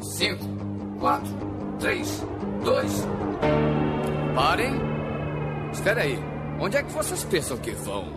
Cinco, quatro, três, dois. Parem. Espera aí. Onde é que vocês pensam que vão?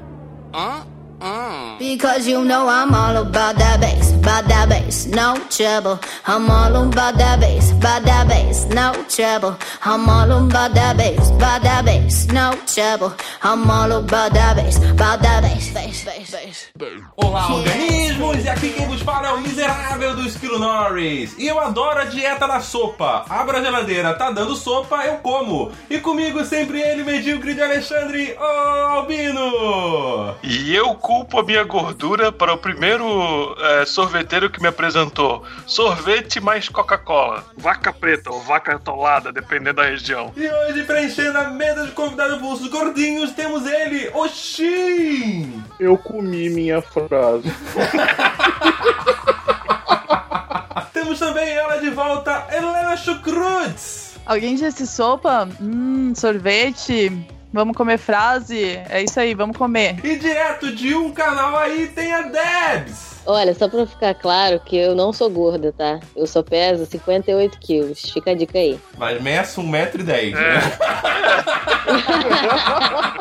Hã? Because you know I'm all about that bass, about that bass, no trouble. I'm all about that bass, about that bass, no trouble. I'm all about that bass, about that bass, no trouble. I'm all about that bass, about that bass, bass, bass, bass. Olá, organismos! E aqui quem vos fala é o miserável do Esquilo Norris. E eu adoro a dieta da sopa. Abro a geladeira, tá dando sopa, eu como. E comigo sempre ele, medíocre de Alexandre, o Albino. E eu culpo a minha gordura para o primeiro é, sorveteiro que me apresentou. Sorvete mais Coca-Cola. Vaca preta ou vaca atolada, dependendo da região. E hoje, preenchendo a mesa de convidados pulsos gordinhos, temos ele, o Shin. Eu comi minha frase. Temos também ela de volta, Helena Chucrutz. Alguém disse sopa? Hum, sorvete. Vamos comer frase. É isso aí, vamos comer. E direto de um canal aí tem a Debs. Olha, só pra ficar claro que eu não sou gorda, tá? Eu só peso 58 quilos. Fica a dica aí. Mas meça 1,10m.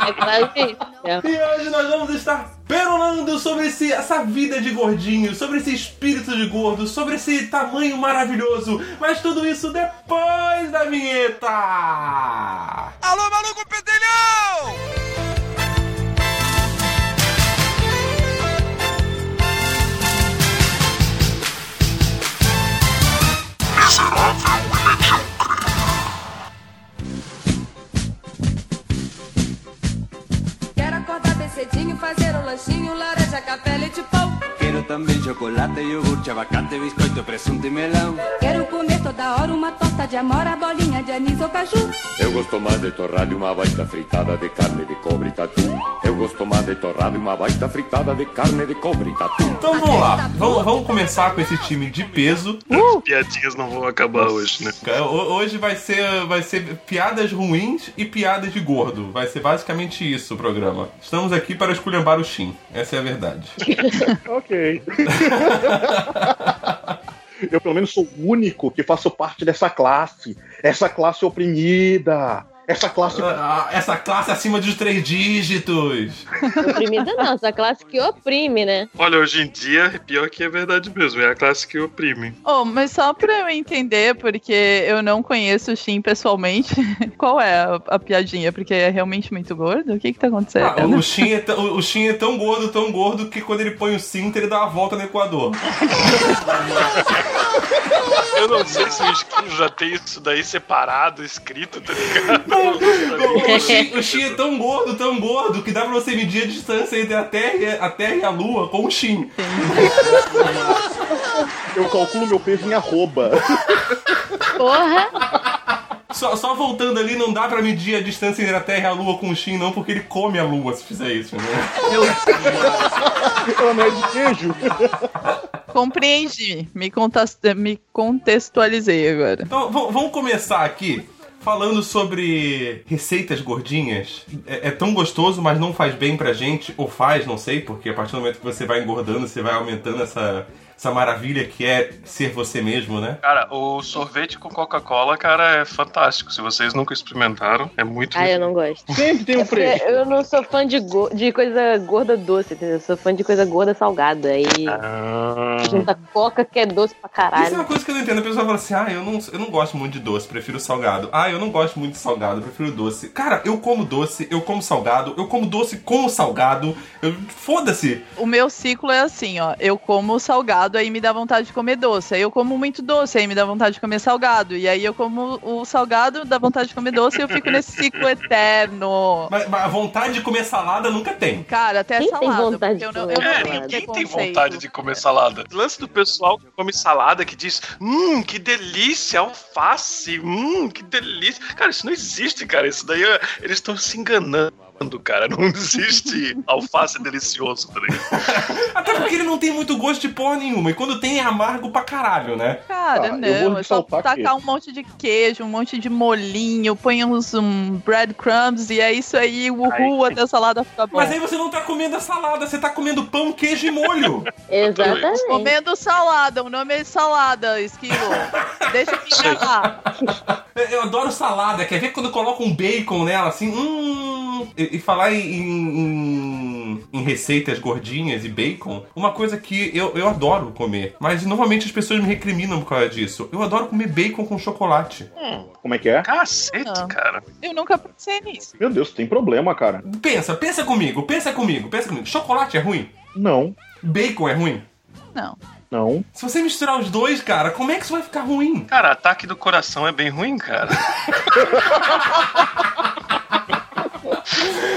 É quase isso. É. E hoje nós vamos estar perolando sobre esse, essa vida de gordinho, sobre esse espírito de gordo, sobre esse tamanho maravilhoso. Mas tudo isso depois da vinheta! Alô, maluco pedelhão! Quero acordar bem cedinho, fazer um lanchinho, laranja, café, leite, pão. Quero também chocolate, iogurte, abacate, biscoito, presunto e melão. Quero comer toda hora uma torta de amora, bolinha de anis ou caju. Eu gosto mais de torrada e uma baita fritada de carne de cobre e tatu. Eu gosto mais de torrada e uma baita fritada de carne de cobre e tatu. Então vamos lá, vamos, vamos começar com esse time de peso. As piadinhas não vão acabar hoje, né? Ho- Hoje vai ser, vai ser piadas ruins e piadas de gordo. Vai ser basicamente isso o programa. Estamos aqui para esculhambar o Shin. Essa é a verdade. ok. Eu pelo menos sou o único que faço parte dessa classe. Essa classe oprimida. Essa classe. Ah, Essa classe acima dos três dígitos. Oprimida não, essa classe que oprime, né? Olha, hoje em dia, pior que é verdade mesmo. É a classe que oprime. Oh, mas só pra eu entender, porque eu não conheço o Shin pessoalmente, qual é a, a piadinha? Porque é realmente muito gordo? O que que tá acontecendo? Ah, o, Shin é tão, o Shin é tão gordo, tão gordo, que quando ele põe o cinto, ele dá uma volta no Equador. Eu não sei se o esquilo já tem isso daí separado, escrito, tá ligado? O Shin, é tão gordo, tão gordo, que dá pra você medir a distância entre a Terra, e- a terra e a Lua com o Shin. Eu calculo meu peso em arroba. Porra! Só, só voltando ali, não dá pra medir a distância entre a Terra e a Lua com o Shin, não, porque ele come a Lua se fizer isso, né? Ela não é de queijo. Compreendi, me, contas- me contextualizei agora. Então, vamos começar aqui falando sobre receitas gordinhas. É, é tão gostoso, mas não faz bem pra gente, ou faz, não sei, porque a partir do momento que você vai engordando, você vai aumentando essa, essa maravilha que é ser você mesmo, né? Cara, o sorvete com Coca-Cola, cara, é fantástico. Se vocês nunca experimentaram, é muito Ah, eu não gosto. Sempre tem um É fresco. eu não sou fã de, go- de coisa gorda doce, entendeu? Eu sou fã de coisa gorda salgada. Aí Ah, junta coca que é doce pra Isso é caralho. uma coisa que eu não entendo. A pessoa fala assim: ah, eu não, eu não gosto muito de doce, prefiro salgado. Ah, eu não gosto muito de salgado, prefiro doce. Cara, eu como doce, eu como salgado, eu como doce com salgado. Eu- Foda-se! O meu ciclo é assim, ó. Eu como salgado, aí me dá vontade de comer doce. Aí eu como muito doce, aí me dá vontade de comer salgado. E aí eu como o salgado, dá vontade de comer doce e eu fico nesse ciclo eterno. Mas, mas a vontade de comer salada nunca tem. Cara, até Quem tem salada. vontade porque eu não, eu não É, tenho ninguém tem vontade de comer salada. O lance do pessoal que come salada que diz, hum, que delícia, alface, hum, que delícia. Cara, isso não existe, cara. Isso daí é- eles estão se enganando. Cara. Não existe alface delicioso, tá ligado? Até porque ele não tem muito gosto de porra nenhuma. E quando tem é amargo pra caralho, né? Cara, Ah, não. É só tacar um monte de queijo, um monte de molinho, põe uns um, breadcrumbs e é isso aí, uhul, até a salada fica boa. Mas aí você não tá comendo a salada, você tá comendo pão, queijo e molho. Exatamente. Comendo salada, o nome é salada, esquilo. Deixa eu me enganar. Eu adoro salada. Quer ver quando coloca um bacon nela, assim? Hum. E, e falar em, em, em receitas gordinhas e bacon, uma coisa que eu, eu adoro comer. Mas normalmente as pessoas me recriminam por causa disso. Eu adoro comer bacon com chocolate. Como é que é? Cacete, Não. cara. Eu nunca pensei nisso. Meu Deus, tem problema, cara. Pensa, pensa comigo, pensa comigo, pensa comigo. Chocolate é ruim? Não, Bacon é ruim? Não. não. Se você misturar os dois, cara, como é que isso vai ficar ruim? Cara, ataque do coração é bem ruim, cara.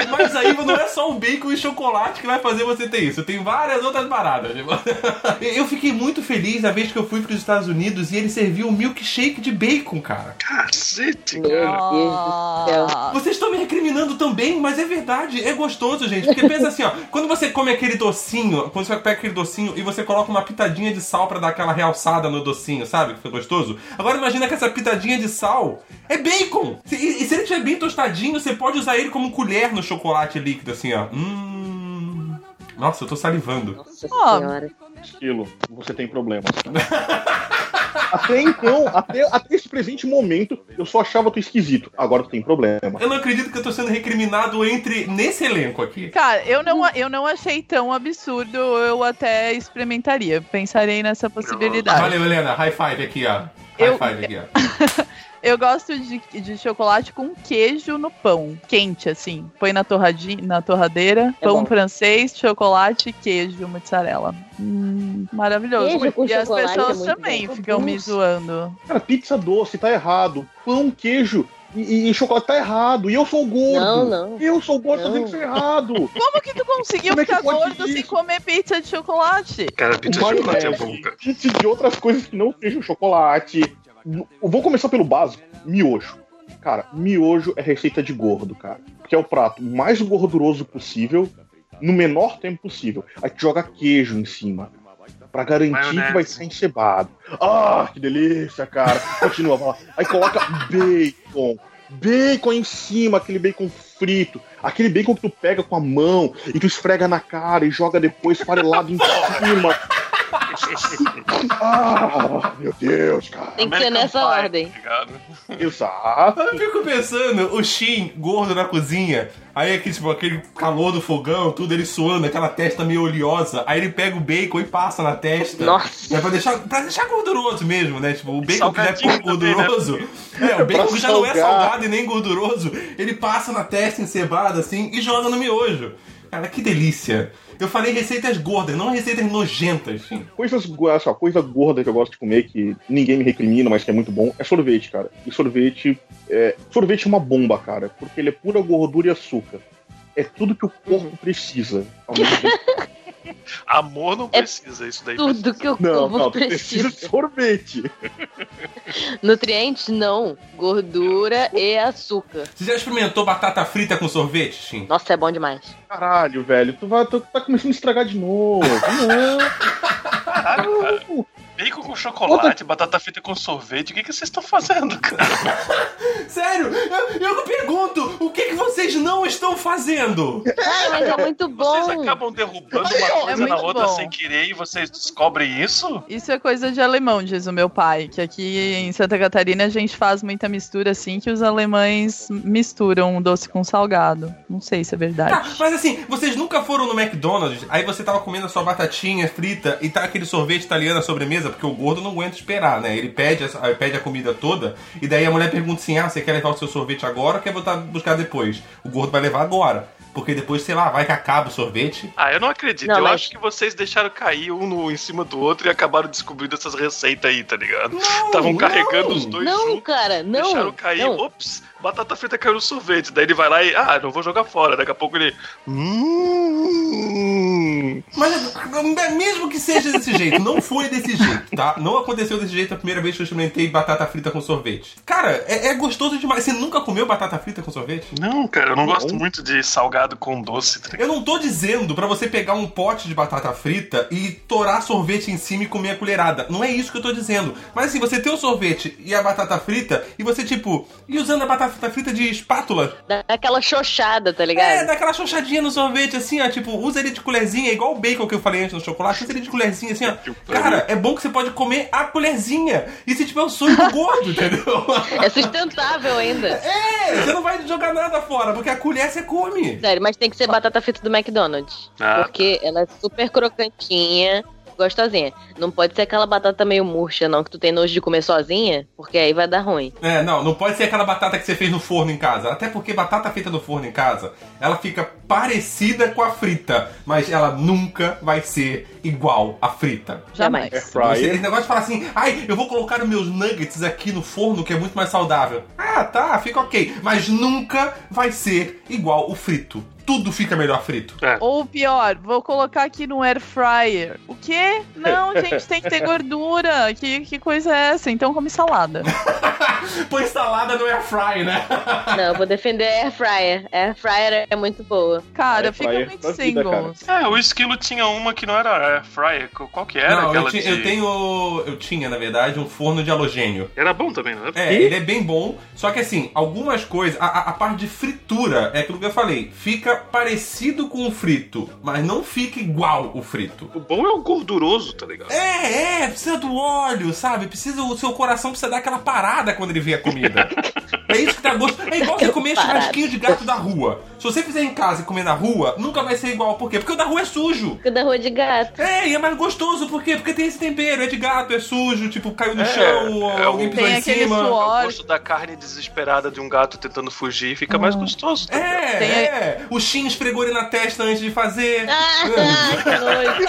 Mas aí não é só o bacon e chocolate que vai fazer você ter isso. Tem várias outras paradas. tipo. Eu fiquei muito feliz a vez que eu fui para os Estados Unidos e ele serviu um milkshake de bacon, cara. Cacete, cara. Vocês estão me recriminando também, mas é verdade, é gostoso, gente. Porque pensa assim, ó, quando você come aquele docinho, quando você pega aquele docinho e você coloca uma pitadinha de sal pra dar aquela realçada no docinho, sabe? Que foi gostoso. Agora imagina que essa pitadinha de sal é bacon. E, e se ele estiver bem tostadinho, você pode usar ele como colher no chocolate líquido, assim, ó. Hum. Nossa, eu tô salivando. Nossa Ó. senhora. Esquilo, você tem problemas. até então, até, até esse presente momento, eu só achava tu esquisito. Agora tu tem problema. Eu não acredito que eu tô sendo recriminado entre nesse elenco aqui. Cara, eu não, eu não achei tão absurdo, eu até experimentaria. Pensarei nessa possibilidade. Valeu, Helena. High five aqui, ó. High Eu- five aqui, ó. Eu gosto de, de chocolate com queijo no pão, quente assim. Põe na, torradinha, na torradeira, É pão bom. francês, chocolate, queijo, mozzarella. Hum, maravilhoso. Queijo com e as é pessoas muito também bom. ficam me zoando. Cara, pizza doce tá errado. Pão, queijo e, e chocolate tá errado. E eu sou gordo. Não, não. Eu sou gordo, tá Não. dizendo que é errado. Como que tu conseguiu Como é que ficar pode gordo isso? sem comer pizza de chocolate? Cara, pizza de chocolate é Maionese, bom, cara. pizza de outras coisas que não sejam chocolate. Vou começar pelo básico, miojo. Cara, miojo é receita de gordo, cara. Que é o prato mais gorduroso possível, no menor tempo possível. Aí tu joga queijo em cima. Pra garantir Maionese. que vai ser encebado. Ah, que delícia, cara. Continua, vai lá. Aí coloca bacon. Bacon em cima, aquele bacon frito. Aquele bacon que tu pega com a mão e tu esfrega na cara e joga depois farelado em cima. Ah, meu Deus, cara. Tem que ser nessa Pie, ordem. tá? Exato. Eu fico pensando, o Shin, gordo na cozinha, aí aquele, tipo, aquele calor do fogão, tudo, ele suando, aquela testa meio oleosa, aí ele pega o bacon e passa na testa. Nossa. É pra deixar, pra deixar gorduroso mesmo, né? Tipo, o bacon que já é também, né? gorduroso. É, o bacon Pra que já não é salgado e nem gorduroso, ele passa na testa encebada assim e joga no miojo. Cara, que delícia. Eu falei receitas gordas, não receitas nojentas. Coisas, essa coisa gorda que eu gosto de comer, que ninguém me recrimina, mas que é muito bom, é sorvete, cara. E sorvete é. Sorvete é uma bomba, cara, porque ele é pura gordura e açúcar. É tudo que o corpo precisa. Ao mesmo tempo. Amor não precisa, isso daí. Tudo que o Não, corpo não, precisa precisa. de sorvete. Nutrientes, não. Gordura e açúcar. Você já experimentou batata frita com sorvete, Shin? Nossa, é bom demais. Caralho, velho, tu, vai, tu tá começando a estragar de novo. Não. Caralho, cara. Bacon com chocolate, batata frita com sorvete. O que, que vocês estão fazendo, cara? Sério, eu, eu pergunto, o que, que vocês não estão fazendo? Cara, mas é muito Vocês bom. acabam derrubando uma coisa na muito outra bom. sem querer e vocês descobrem isso? Isso é coisa de alemão, diz o meu pai. Que aqui em Santa Catarina a gente faz muita mistura assim que os alemães misturam doce com salgado. Não sei se é Tá, verdade. mas assim, vocês nunca foram no McDonald's, aí você tava comendo a sua batatinha frita e tá aquele sorvete italiano na sobremesa, porque o gordo não aguenta esperar, né? Ele pede a, pede a comida toda, e daí a mulher pergunta assim: ah, você quer levar o seu sorvete agora ou quer botar, buscar depois? O gordo vai levar agora. Porque depois, sei lá, vai que acaba o sorvete. Ah, eu não acredito. Não, eu mas- acho que vocês deixaram cair um no, em cima do outro e acabaram descobrindo essas receitas aí, tá ligado? Estavam não. carregando os dois Não, juntos. cara, não. Deixaram cair, não. ops, batata frita caiu no sorvete. Daí ele vai lá e, ah, não vou jogar fora. Daqui a pouco ele. Hum. Mas é- mesmo que seja desse jeito, não foi desse jeito, tá? Não aconteceu desse jeito a primeira vez que eu experimentei batata frita com sorvete. Cara, é, é gostoso demais. Você nunca comeu batata frita com sorvete? Não, cara, eu não gosto muito de salgado com doce. tá? Eu não tô dizendo pra você pegar um pote de batata frita e torar sorvete em cima e comer a colherada. Não é isso que eu tô dizendo. Mas assim, você tem o sorvete e a batata frita e você, tipo, e usando a batata frita de espátula. Dá aquela xoxada, tá ligado? É, dá aquela xoxadinha no sorvete, assim, ó, tipo, usa ele de colherzinha, igual o bacon que eu falei antes no chocolate, usa ele de colherzinha, assim, ó. Cara, é bom que você pode comer a colherzinha. E se tiver o sonho do gordo, entendeu? É sustentável ainda. É, você não vai jogar nada fora, porque a colher você come. Sério, mas tem que ser batata frita do McDonald's. Ah, porque ela é super crocantinha, gostosinha. Não pode ser aquela batata meio murcha, não, que tu tem nojo de comer sozinha, porque aí vai dar ruim. É, não, não pode ser aquela batata que você fez no forno em casa. Até porque batata feita no forno em casa, ela fica parecida com a frita, mas ela nunca vai ser igual à frita. Jamais. Air Você, esse negócio de falar assim, ai, eu vou colocar os meus nuggets aqui no forno, que é muito mais saudável. Ah, tá, fica ok. Mas nunca vai ser igual o frito. Tudo fica melhor frito. Ou pior, vou colocar aqui no air fryer. O quê? Não, gente, tem que ter gordura. Que, que coisa é essa? Então come salada. Põe salada no air fry, né? Não, eu vou defender Air Fryer. Air Fryer é muito boa. Cara, Air fica fryer muito gosto. É, o esquilo tinha uma que não era air fryer. Qual que era? não, eu, Aquela ti- de... eu tenho. Eu tinha, na verdade, um forno de halogênio. Era bom também, não É, ele é bem bom, só que assim, algumas coisas, a, a- a parte de fritura, é aquilo que eu falei, fica parecido com o frito, mas não fica igual o frito. O bom é o gorduroso, tá ligado? É, é, precisa do óleo, sabe? Precisa, o seu coração precisa dar aquela parada quando ele vê a comida. É isso que dá gosto. É igual você comer churrasquinho de gato da rua. Se você fizer em casa e comer na rua, nunca vai ser igual. Por quê? Porque o da rua é sujo. Fica da rua de gato. É, e é mais gostoso, por quê? Porque tem esse tempero, é de gato, é sujo, tipo, caiu no É, chão, é alguém o- pisou Tem em aquele cima. É o suor. gosto da carne desesperada de um gato tentando fugir fica mais gostoso. tá ligado? É, a- é. O Shin esfregou ele na testa antes de fazer. Ah, que nojo.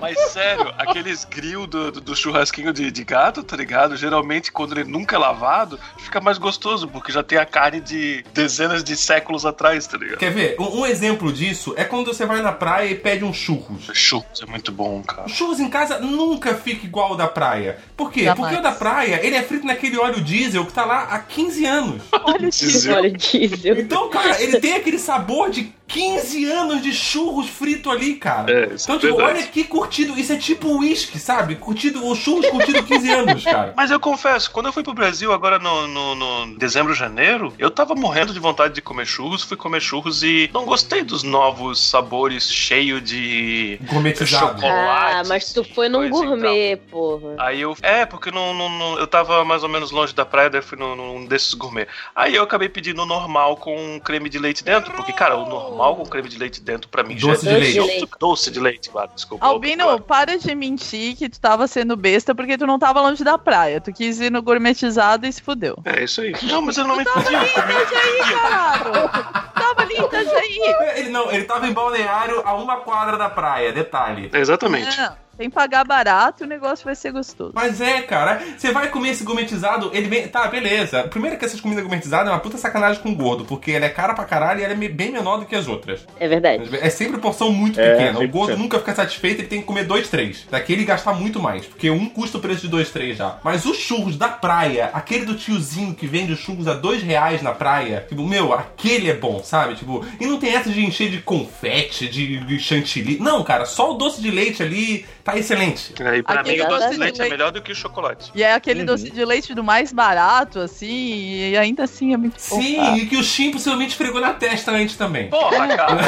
Mas sério, aqueles grill do, do, do churrasquinho de, de gato, tá ligado? Geralmente, quando ele nunca é lavado, fica mais gostoso, porque já tem a carne de dezenas de séculos atrás, tá ligado? Quer ver? Um, um exemplo disso é quando você vai na praia e pede um churros. Churros é muito bom, cara. O churros em casa nunca fica igual ao da praia. Por quê? Jamais. Porque o da praia, ele é frito naquele óleo diesel que tá lá há 15 anos. Olha isso. Olha o diesel. Então, cara, ele tem aquele sabor de 15 anos de churros frito ali, cara. É, isso então, é tipo, olha que curtido. Isso é tipo uísque, sabe? Curtido, o churros curtido 15 anos, cara. Mas eu confesso, quando eu fui pro Brasil agora no, no, no dezembro, janeiro, eu tava morrendo de vontade de comer churros, fui comer churros e não gostei dos novos sabores cheios de chocolate. Ah, mas tu foi num gourmet, porra. Aí eu. É, porque não, não- não- eu tava mais ou menos longe da praia, daí fui num, num desses gourmet. Aí eu acabei pedindo o normal com creme de leite dentro, porque, cara, o normal com creme de leite dentro pra mim Doce já de é leite. Doce de Doce de leite, claro, desculpa. Albino, claro. para de mentir que tu tava sendo besta porque tu não tava longe da praia. Tu quis ir no gourmetizado e se fudeu. É isso aí. Não, mas eu não me Tava podia ali em. Itajaí, caralho! Tava ali em Itajaí! Ele não, ele tava em balneário a uma quadra da praia, detalhe. Exatamente. Não, tem que pagar barato e o negócio vai ser gostoso. Mas é, cara, você vai comer esse gourmetizado, ele vem. Tá, beleza. Primeiro que essas comidas gourmetizadas é uma puta sacanagem com o gordo, porque ela é cara pra caralho e ela é bem menor do que as outras. É verdade. É sempre porção muito É, pequena. O 100%. gordo nunca fica satisfeito, ele tem que comer dois, três. Daqui ele gastar muito mais, porque um custa o preço de dois, três já. Mas os churros da praia, aquele do tiozinho que vende os churros a dois reais na praia, tipo, meu, aquele é bom, sabe? Tipo, e não tem essa de encher de confete, de, de chantilly. Não, cara, só o doce de leite ali tá excelente. Aí, pra Aquele mim, o doce doce de leite é melhor do que o chocolate. E é aquele doce de leite do mais barato, assim, e ainda assim é muito bom. Sim, e que o Shin possivelmente esfregou na testa antes também. Porra, cara.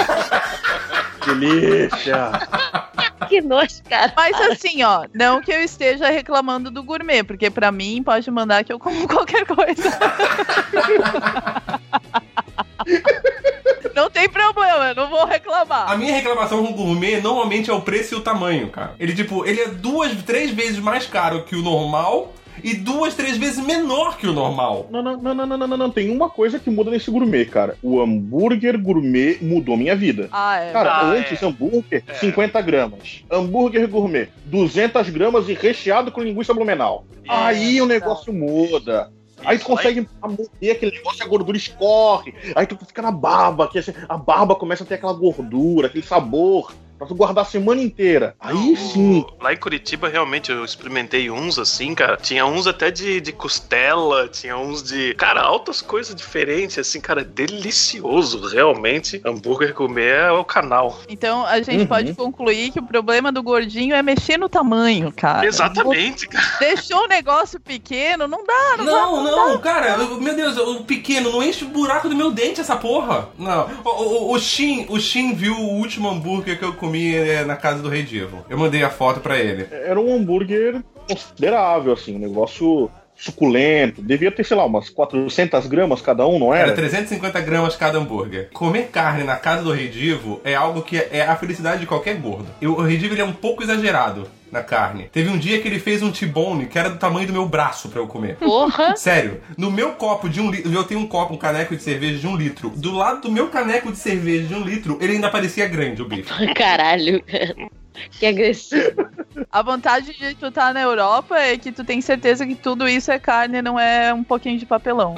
Delícia! Que nojo, cara. Mas assim, ó, não que eu esteja reclamando do gourmet, porque pra mim pode mandar que eu como qualquer coisa. Não tem problema, eu não vou reclamar. A minha reclamação com o gourmet normalmente é o preço e o tamanho, cara. Ele, tipo, ele é duas, três vezes mais caro que o normal e duas, três vezes menor que o normal. Não, não, não, não, não, não, não, não. Tem uma coisa que muda nesse gourmet, cara. O hambúrguer gourmet mudou minha vida. Ah, é. Cara, Ah, antes é. hambúrguer, É. 50 gramas. Hambúrguer gourmet, 200 gramas e recheado com linguiça blumenau. É, Aí o negócio muda. Aí tu consegue morder aquele negócio, a gordura escorre. Aí tu fica na barba, que a barba começa a ter aquela gordura, aquele sabor. Pra tu guardar a semana inteira. Aí sim. Lá em Curitiba, realmente, eu experimentei uns assim, cara. Tinha uns até de, de costela, tinha uns de. Cara, altas coisas diferentes, assim, cara. Delicioso, realmente. Hambúrguer comer é o canal. Então a gente Uhum. pode concluir que o problema do gordinho é mexer no tamanho, cara. Exatamente, cara. Deixou o negócio pequeno, não dá, não, Não, dá. não, cara, eu- meu Deus, o pequeno, não enche o buraco do meu dente essa porra. Não. O, o, o Shin, o Shin viu o último hambúrguer que eu comi é, na casa do Rei Divo. Eu mandei a foto pra ele. Era um hambúrguer considerável, assim, um negócio suculento. Devia ter, sei lá, umas 400 gramas cada um, não Era era? 350 gramas cada hambúrguer. Comer carne na casa do Rei Divo é algo que é a felicidade de qualquer gordo. Eu- o Rei Divo ele é um pouco exagerado na carne. Teve um dia que ele fez um T-bone que era do tamanho do meu braço pra eu comer. Porra! Sério, no meu copo de um litro, eu tenho um copo, um caneco de cerveja de um litro. Do lado do meu caneco de cerveja de um litro, ele ainda parecia grande, o bife. Caralho. Que agressivo. A vantagem de tu estar na Europa é que tu tem certeza que tudo isso é carne, não é um pouquinho de papelão.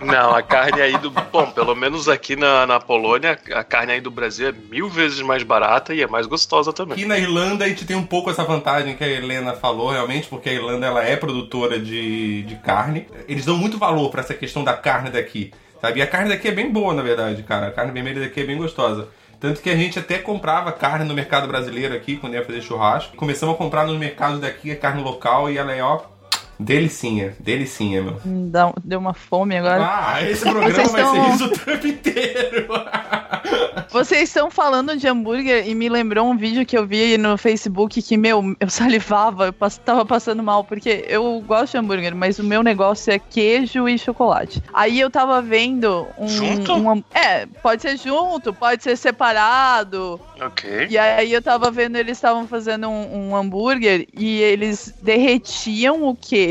Não, a carne aí do. Bom, pelo menos aqui na, na Polônia, a carne aí do Brasil é mil vezes mais barata e é mais gostosa também. Aqui na Irlanda a gente tem um pouco essa vantagem que a Helena falou, realmente, porque a Irlanda ela é produtora de, de carne. Eles dão muito valor pra essa questão da carne daqui, sabe? E a carne daqui é bem boa, na verdade, cara. A carne vermelha daqui é bem gostosa. Tanto que a gente até comprava carne no mercado brasileiro aqui, quando ia fazer churrasco. Começamos a comprar nos mercados daqui a carne local e ela é, ó, delicinha, delicinha, meu. Hum, dá- deu uma fome agora. Ah, esse programa Vocês vai ser estão- isso o tempo inteiro. Vocês estão falando de hambúrguer e me lembrou um vídeo que eu vi no Facebook que, meu, eu salivava, eu pass- tava passando mal, porque eu gosto de hambúrguer, mas o meu negócio é queijo e chocolate. Aí eu tava vendo um. Junto? um é, pode ser junto, pode ser separado. Ok. E aí eu tava vendo, eles estavam fazendo um, um hambúrguer e eles derretiam o queijo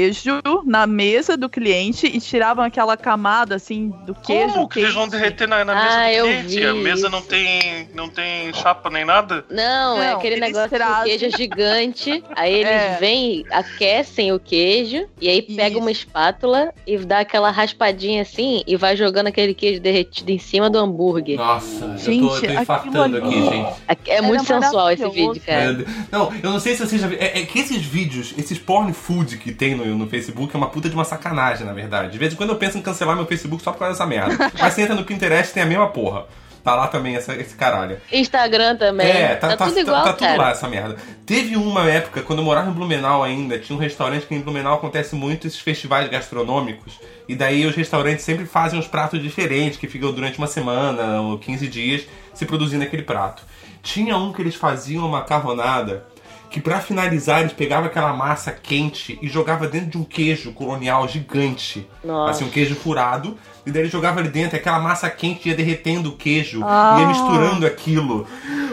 na mesa do cliente e tiravam aquela camada assim do queijo. Como que eles vão derreter na, na mesa Ah, do eu cliente? vi A mesa isso. não tem, não tem chapa nem nada? Não, é Não, aquele eles negócio trazem- queijo é gigante. Aí eles É. vêm, aquecem o queijo e aí pega Isso. uma espátula e dá aquela raspadinha assim e vai jogando aquele queijo derretido em cima do hambúrguer. Nossa, eu tô, Gente, eu tô aquilo infartando aqui, gente. É muito Era sensual esse vídeo, cara. Não, eu não sei se vocês já viram. É, é que esses vídeos, esses porn food que tem no, no Facebook é uma puta de uma sacanagem, na verdade. De vez em quando eu penso em cancelar meu Facebook só por causa dessa merda. Mas você entra no Pinterest tem a mesma porra. Tá lá também essa- esse caralho. Instagram também. É, tá, tá, tudo igual, tá, tá tudo lá essa merda. Teve uma época, quando eu morava em Blumenau ainda, tinha um restaurante que em Blumenau acontece muito esses festivais gastronômicos. E daí os restaurantes sempre fazem uns pratos diferentes, que ficam durante uma semana ou 15 dias se produzindo aquele prato. Tinha um que eles faziam uma macarronada que pra finalizar eles pegavam aquela massa quente e jogava dentro de um queijo colonial gigante. Nossa. Assim, um queijo furado. E daí ele jogava ali dentro, aquela massa quente ia derretendo o queijo, Ah. ia misturando aquilo.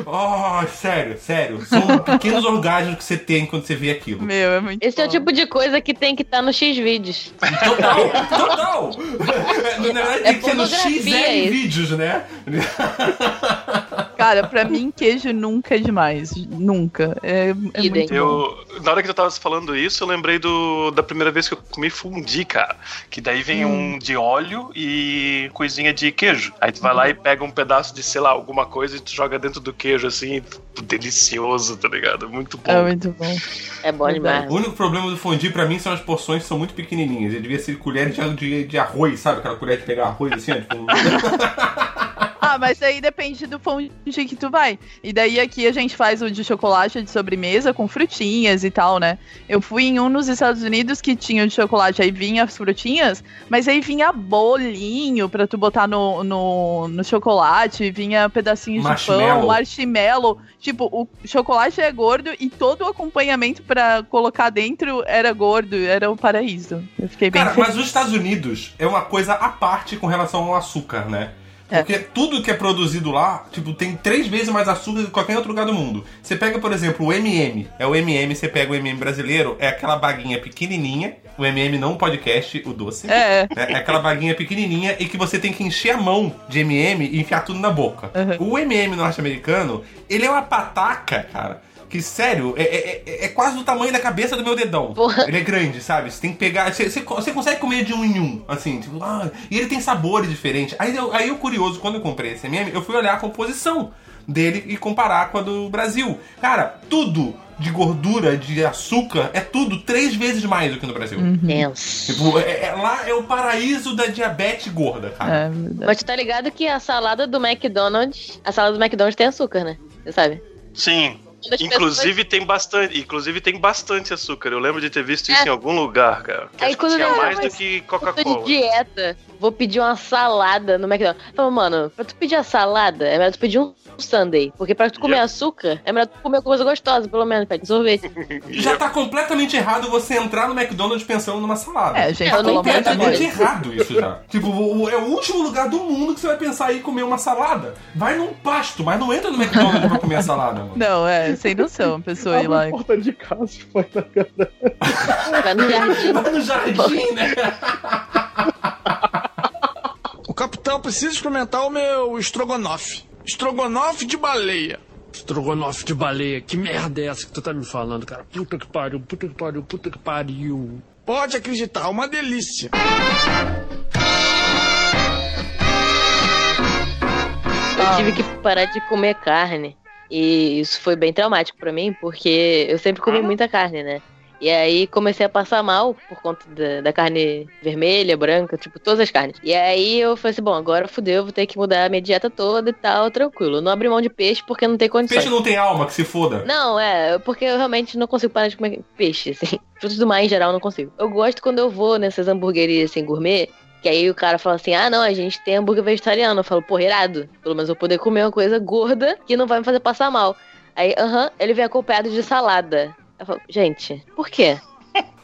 Oh, sério, sério. São pequenos orgasmos que você tem quando você vê aquilo. Meu, é muito Esse é o tipo de coisa que tem que estar no X-Vídeos. Total, total! Na verdade, tem que ser no pornografia XL isso. vídeos, né? Cara, pra mim, queijo nunca é demais. Nunca. É, é Idem. muito bom. Eu, na hora que tu tava falando isso, eu lembrei do, da primeira vez que eu comi fundi, cara. Que daí vem um de óleo e coisinha de queijo. Aí tu vai lá e pega um pedaço de, sei lá, alguma coisa e tu joga dentro do queijo, assim, delicioso, tá ligado? Muito bom. É muito bom. É bom demais. O único problema do fondue pra mim são as porções que são muito pequenininhas. Ele devia ser colher de, de, de arroz, sabe? Aquela colher de pegar arroz assim, ó, tipo... Ah, mas aí depende do fondue que tu vai. E daí aqui a gente faz o de chocolate de sobremesa com frutinhas e tal, né? Eu fui em um nos Estados Unidos que tinha o de chocolate, aí vinha as frutinhas, mas aí vinha bolinho pra tu botar no, no, no chocolate, vinha pedacinhos de pão, marshmallow. Tipo, o chocolate é gordo e todo o acompanhamento pra colocar dentro era gordo, era o paraíso. Eu fiquei bem Cara, feliz. mas os Estados Unidos é uma coisa à parte com relação ao açúcar, né? É. Porque tudo que é produzido lá, tipo, tem três vezes mais açúcar do que qualquer outro lugar do mundo. Você pega, por exemplo, o MM. É o MM, você pega o MM brasileiro, é aquela baguinha pequenininha. O MM não podcast, o doce. É. É, é aquela baguinha pequenininha e que você tem que encher a mão de MM e enfiar tudo na boca. O MM norte-americano, ele é uma pataca, cara. Que, sério, é, é, é- é quase do tamanho da cabeça do meu dedão. Porra. Ele é grande, sabe? Você tem que pegar. Você, você, você consegue comer de um em um, assim, tipo, ah, e ele tem sabores diferentes. Aí eu, aí eu curioso, quando eu comprei esse MM, eu fui olhar a composição dele e comparar com a do Brasil. Cara, tudo de gordura, de açúcar, é tudo três vezes mais do que no Brasil. Tenso. Tipo, é- é- lá é o paraíso da diabetes gorda, cara. É. Mas tu tá ligado que a salada do McDonald's. A salada do McDonald's tem açúcar, né? Você sabe? Sim. Inclusive tem bastante, inclusive tem bastante açúcar. Eu lembro de ter visto isso É. em algum lugar, cara. Aí acho que quando tinha mais do que Coca-Cola. dieta, vou pedir uma salada no McDonald's. Fala, mano, pra tu pedir a salada, é melhor tu pedir um sundae. Porque pra tu comer Yep. açúcar, é melhor tu comer coisa gostosa, pelo menos, pede sorvete. Já tá completamente errado você entrar no McDonald's pensando numa salada. É, gente, entendo Completamente errado isso já. tipo, é o último lugar do mundo que você vai pensar em comer uma salada. Vai num pasto, mas não entra no McDonald's pra comer a salada, mano. Não, é, sem noção, a pessoa ir lá. porta de casa e vai na cara. Vai no jardim. Vai no jardim, né? Capitão precisa experimentar o meu estrogonofe. Estrogonofe de baleia. Estrogonofe de baleia, que merda é essa que tu tá me falando, cara? Puta que pariu, puta que pariu, puta que pariu. Pode acreditar, uma delícia. Eu tive que parar de comer carne. E isso foi bem traumático pra mim, porque eu sempre comi muita carne, né? E aí comecei a passar mal por conta da, da carne vermelha, branca, tipo, todas as carnes. E aí eu falei assim, bom, agora fudeu, vou ter que mudar a minha dieta toda e tal, tranquilo. Não abri mão de peixe porque não tem condições. Peixe não tem alma, que se foda. Não, é, porque eu realmente não consigo parar de comer peixe, assim. Frutos do mar em geral não consigo. Eu gosto quando eu vou nessas hamburguerias assim, gourmet, que aí o cara fala assim: ah, não, a gente tem hambúrguer vegetariano. Eu falo, porra, irado. Pelo menos eu vou poder comer uma coisa gorda que não vai me fazer passar mal. Aí, aham, ele vem acompanhado de salada. Eu falo, gente, por quê?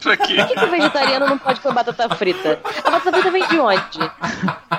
Por que, que o vegetariano não pode comer batata frita? A batata frita vem de onde?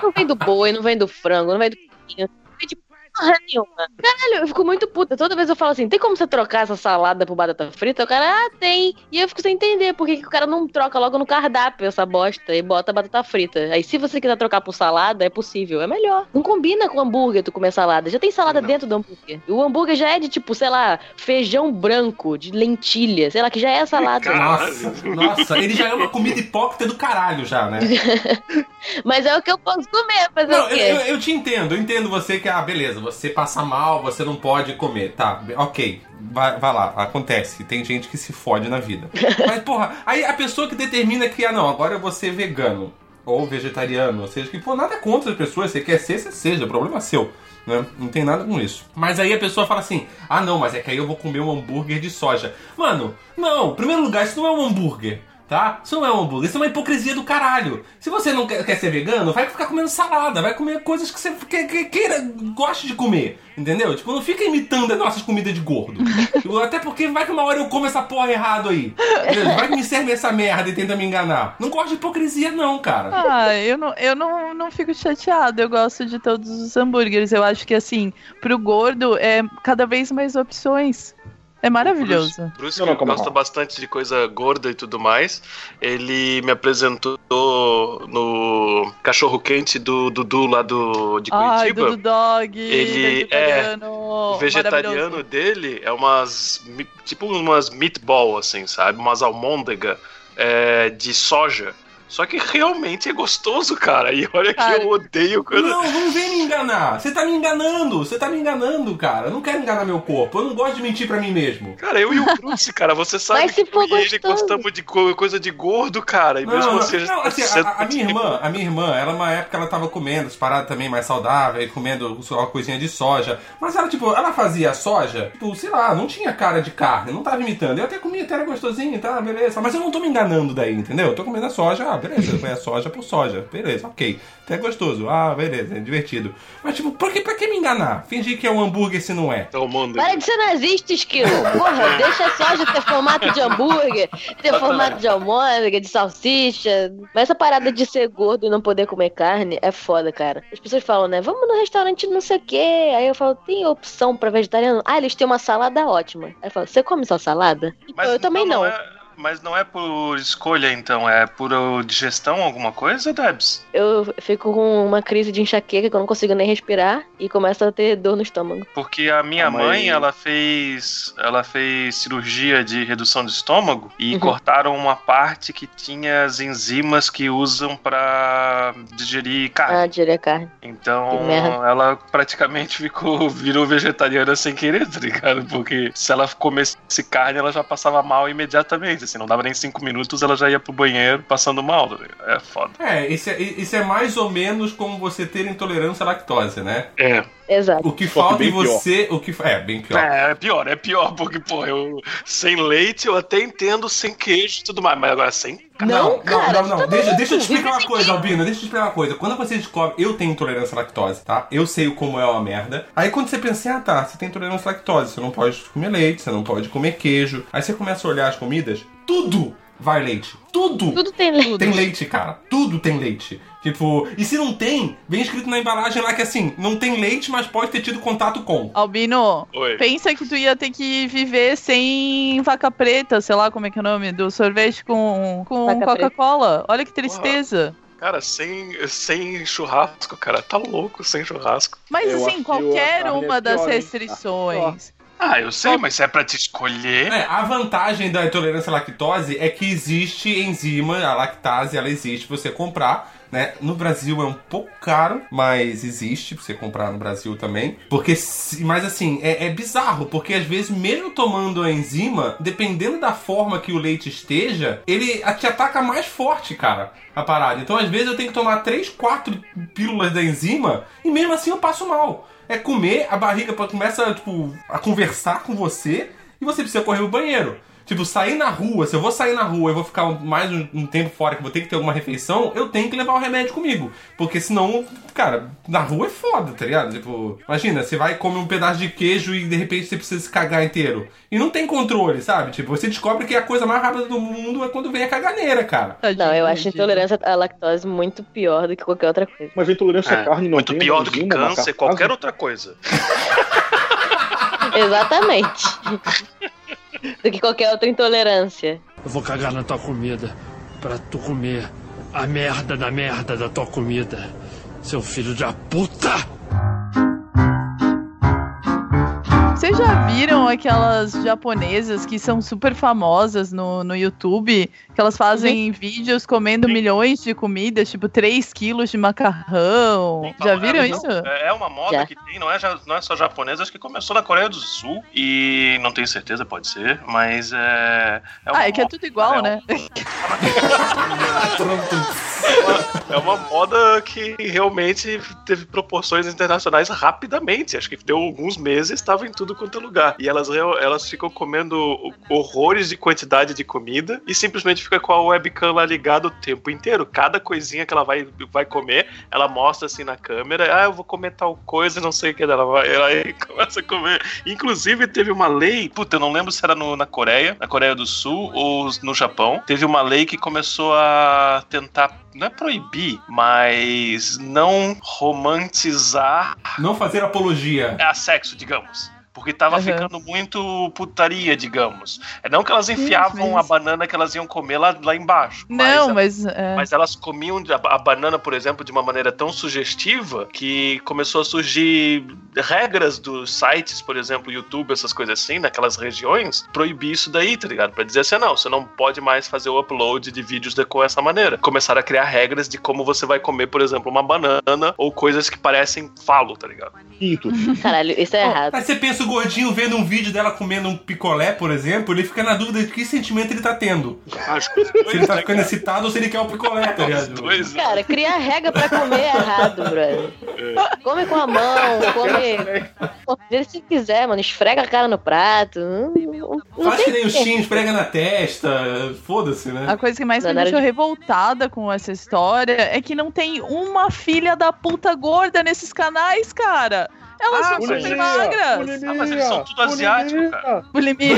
Não vem do boi, não vem do frango, não vem do vem de porra nenhuma. Caralho, eu fico muito puta. Toda vez eu falo assim, tem como você trocar essa salada por batata frita? O cara, ah, tem. E eu fico sem entender por que, que o cara não troca logo no cardápio essa bosta e bota batata frita. Aí se você quiser trocar por salada, é possível, é melhor. Não combina com hambúrguer tu comer salada. Já tem salada dentro do hambúrguer. O hambúrguer já é de tipo, sei lá, feijão branco, de lentilha, sei lá, que já é salada. Nossa, nossa, ele já é uma comida hipócrita do caralho já, né? Mas é o que eu posso comer, fazer Não, o eu, quê? eu, eu te entendo, eu entendo você que, ah, beleza, você passa mal, você não pode comer, tá, ok, vai, vai lá, acontece, tem gente que se fode na vida. Mas, porra, aí a pessoa que determina que, ah, não, agora eu vou ser vegano, ou vegetariano, ou seja, que, pô, nada contra as pessoas, você quer ser, você seja, o problema é seu. Né? Não tem nada com isso. Mas aí a pessoa fala assim: ah, não, mas é que aí eu vou comer um hambúrguer de soja. Mano, não, em primeiro lugar, isso não é um hambúrguer. Tá? Isso não é um hambúrguer, isso é uma hipocrisia do caralho. Se você não quer, quer ser vegano, vai ficar comendo salada, vai comer coisas que você que, que- queira, goste de comer. Entendeu? Tipo, não fica imitando as nossas comidas de gordo. Tipo, Até porque vai que uma hora eu como essa porra errado aí. Entendeu? Vai que me serve essa merda e tenta me enganar. Não gosto de hipocrisia, não, cara. Ah, eu não, eu não, não fico chateada. Eu gosto de todos os hambúrgueres. Eu acho que, assim, pro gordo é cada vez mais opções. É maravilhoso. Bruce, Não, não, que gosta bastante de coisa gorda e tudo mais, ele me apresentou no cachorro quente do Dudu lá do, de Ai, Curitiba. Dudu Dog, Ele é vegetariano. o vegetariano dele é umas tipo umas meatball assim, sabe? Umas almôndega é, de soja. Só que realmente é gostoso, cara. E olha Cara, que eu odeio quando Não, não vem me enganar. Você tá me enganando. Você tá me enganando, cara. Eu não quero enganar meu corpo. Eu não gosto de mentir pra mim mesmo. Cara, eu e o Bruce, cara, você sabe Mas se que for eu e ele gostamos de co- coisa de gordo, cara. E Não, mesmo não, você não, assim, a, a minha irmã, a minha irmã, ela uma época ela tava comendo as paradas também mais saudáveis, comendo uma coisinha de soja. Mas ela, tipo, ela fazia soja, tipo, sei lá, não tinha cara de carne, não tava imitando. Eu até comia, até era gostosinho, tá, beleza. Mas eu não tô me enganando daí, entendeu? Eu tô comendo a soja, ah, beleza, ponho a soja por soja, beleza, ok. Até gostoso, ah, beleza, é divertido. Mas, tipo, por que, pra que me enganar? Fingir que é um hambúrguer se não é. É o mundo. Para de ser nazista, Esquilo. Porra, deixa a soja ter formato de hambúrguer, ter formato de almôndega, de salsicha. Mas essa parada de ser gordo e não poder comer carne é foda, cara. As pessoas falam, né? Vamos no restaurante não sei o quê. Aí eu falo, tem opção pra vegetariano? Ah, eles têm uma salada ótima. Aí eu falo, você come só salada? Então, eu também não. é- Mas não é por escolha, então, é por digestão, alguma coisa, Debs? Eu fico com uma crise de enxaqueca que eu não consigo nem respirar e começo a ter dor no estômago. Porque a minha Ah, mas- mãe, ela fez. Ela fez cirurgia de redução de estômago e Uhum. cortaram uma parte que tinha as enzimas que usam pra digerir carne. Ah, diria carne. Então ela praticamente ficou, virou vegetariana sem querer, tá ligado? Porque se ela comesse carne, ela já passava mal imediatamente. Assim, não dava nem cinco minutos, ela já ia pro banheiro passando mal. É foda. É, isso é, isso é mais ou menos como você ter intolerância à lactose, né? É. Exato. O que Só que falta em bem pior. você. O que, é, bem pior. É, é pior, é pior, porque, pô, eu sem leite eu até entendo sem queijo e tudo mais, mas agora sem. Não, cara. não, não, tá Deixa, maluco, deixa eu te explicar uma coisa. Albino. Deixa eu te explicar uma coisa. Quando você descobre, eu tenho intolerância à lactose, tá? Eu sei como é uma merda. Aí quando você pensa, assim, ah tá, você tem intolerância à lactose, você não pode comer leite, você não pode comer queijo. Aí você começa a olhar as comidas, tudo vai leite. Tudo! Tudo tem leite. Tem leite, cara. Tudo tem leite. Tipo, e se não tem, vem escrito na embalagem lá que assim, não tem leite, mas pode ter tido contato com. Albino, Oi. pensa que tu ia ter que viver sem vaca preta, sei lá como é que é o nome, do sorvete com, com Coca-Cola. Olha que tristeza. Cara, sem, sem churrasco, cara, tá louco sem churrasco. Mas Eu assim, que qualquer é uma das pior, restrições. Ah, eu sei, mas é pra te escolher. É, a vantagem da intolerância à lactose é que existe enzima, a lactase, ela existe pra você comprar, né? No Brasil é um pouco caro, mas existe pra você comprar no Brasil também. Porque, mas assim, é, é bizarro, porque às vezes, mesmo tomando a enzima, dependendo da forma que o leite esteja, ele te ataca mais forte, cara, a parada. Então, às vezes, eu tenho que tomar 3, 4 pílulas da enzima e mesmo assim eu passo mal. É comer, a barriga começa, tipo, a conversar com você e você precisa correr pro banheiro. Tipo, sair na rua, se eu vou sair na rua e vou ficar mais um, um tempo fora que vou ter que ter alguma refeição, eu tenho que levar o remédio comigo. Porque senão, cara, na rua é foda, tá ligado? Tipo, imagina, você vai comer um pedaço de queijo e de repente você precisa se cagar inteiro. E não tem controle, sabe? Tipo, você descobre que a coisa mais rápida do mundo é quando vem a caganeira, cara. Não, eu acho intolerância à lactose muito pior do que qualquer outra coisa. Mas a intolerância à É, carne não muito tem pior do que câncer, qualquer outra coisa. Exatamente. do que qualquer outra intolerância. Eu vou cagar na tua comida pra tu comer a merda da merda da tua comida, seu filho da puta! Vocês já viram aquelas japonesas que são super famosas no, no YouTube? Que elas fazem vídeos comendo milhões de comidas, tipo 3 quilos de macarrão. Já viram É, isso? não, É uma moda Já. que tem, não é, não é só japonesa, acho que começou na Coreia do Sul e não tenho certeza, pode ser, mas é. é uma ah, é que é tudo igual, né? É uma moda que realmente teve proporções internacionais rapidamente. Acho que deu alguns meses, estava em tudo quanto é lugar. E elas, elas ficam comendo horrores de quantidade de comida e simplesmente fica com a webcam lá ligada o tempo inteiro. Cada coisinha que ela vai, vai comer, ela mostra assim na câmera: ah, eu vou comer tal coisa, não sei o que. Ela vai, ela começa a comer. Inclusive, teve uma lei, puta, eu não lembro se era no- na Coreia, na Coreia do Sul ou no Japão. Teve uma lei que começou a tentar, não é proibir, mas não romantizar Não fazer apologia. a sexo, digamos. Porque tava Uhum. ficando muito putaria, digamos. É não que elas enfiavam mas- a banana que elas iam comer lá, lá embaixo. Não, mas mas. é. mas elas comiam a a banana, por exemplo, de uma maneira tão sugestiva que começou a surgir regras dos sites, por exemplo, YouTube, essas coisas assim, naquelas regiões, proibir isso daí, tá ligado? Pra dizer assim, não, você não pode mais fazer o upload de vídeos de, com essa maneira. Começaram a criar regras de como você vai comer, por exemplo, uma banana ou coisas que parecem falo, tá ligado? Caralho, isso é errado. Aí você pensa o gordinho vendo um vídeo dela comendo um picolé, por exemplo, ele fica na dúvida de que sentimento ele tá tendo. Acho que Se ele tá né, ficando excitado ou se ele quer o picolé, tá ligado? dois, né? Cara, criar regra pra comer é errado, brother. Come com a mão, come. Vê se quiser, mano. Esfrega a cara no prato. Não, não, não Faz que nem os que- tios, prega na testa, foda-se, né? A coisa que mais me deixou de- revoltada com essa história é que não tem uma filha da puta gorda nesses canais, cara. Elas Ah, são mas- super magras. Bulimia, Ah, mas eles são tudo asiáticos, cara. Bulimia.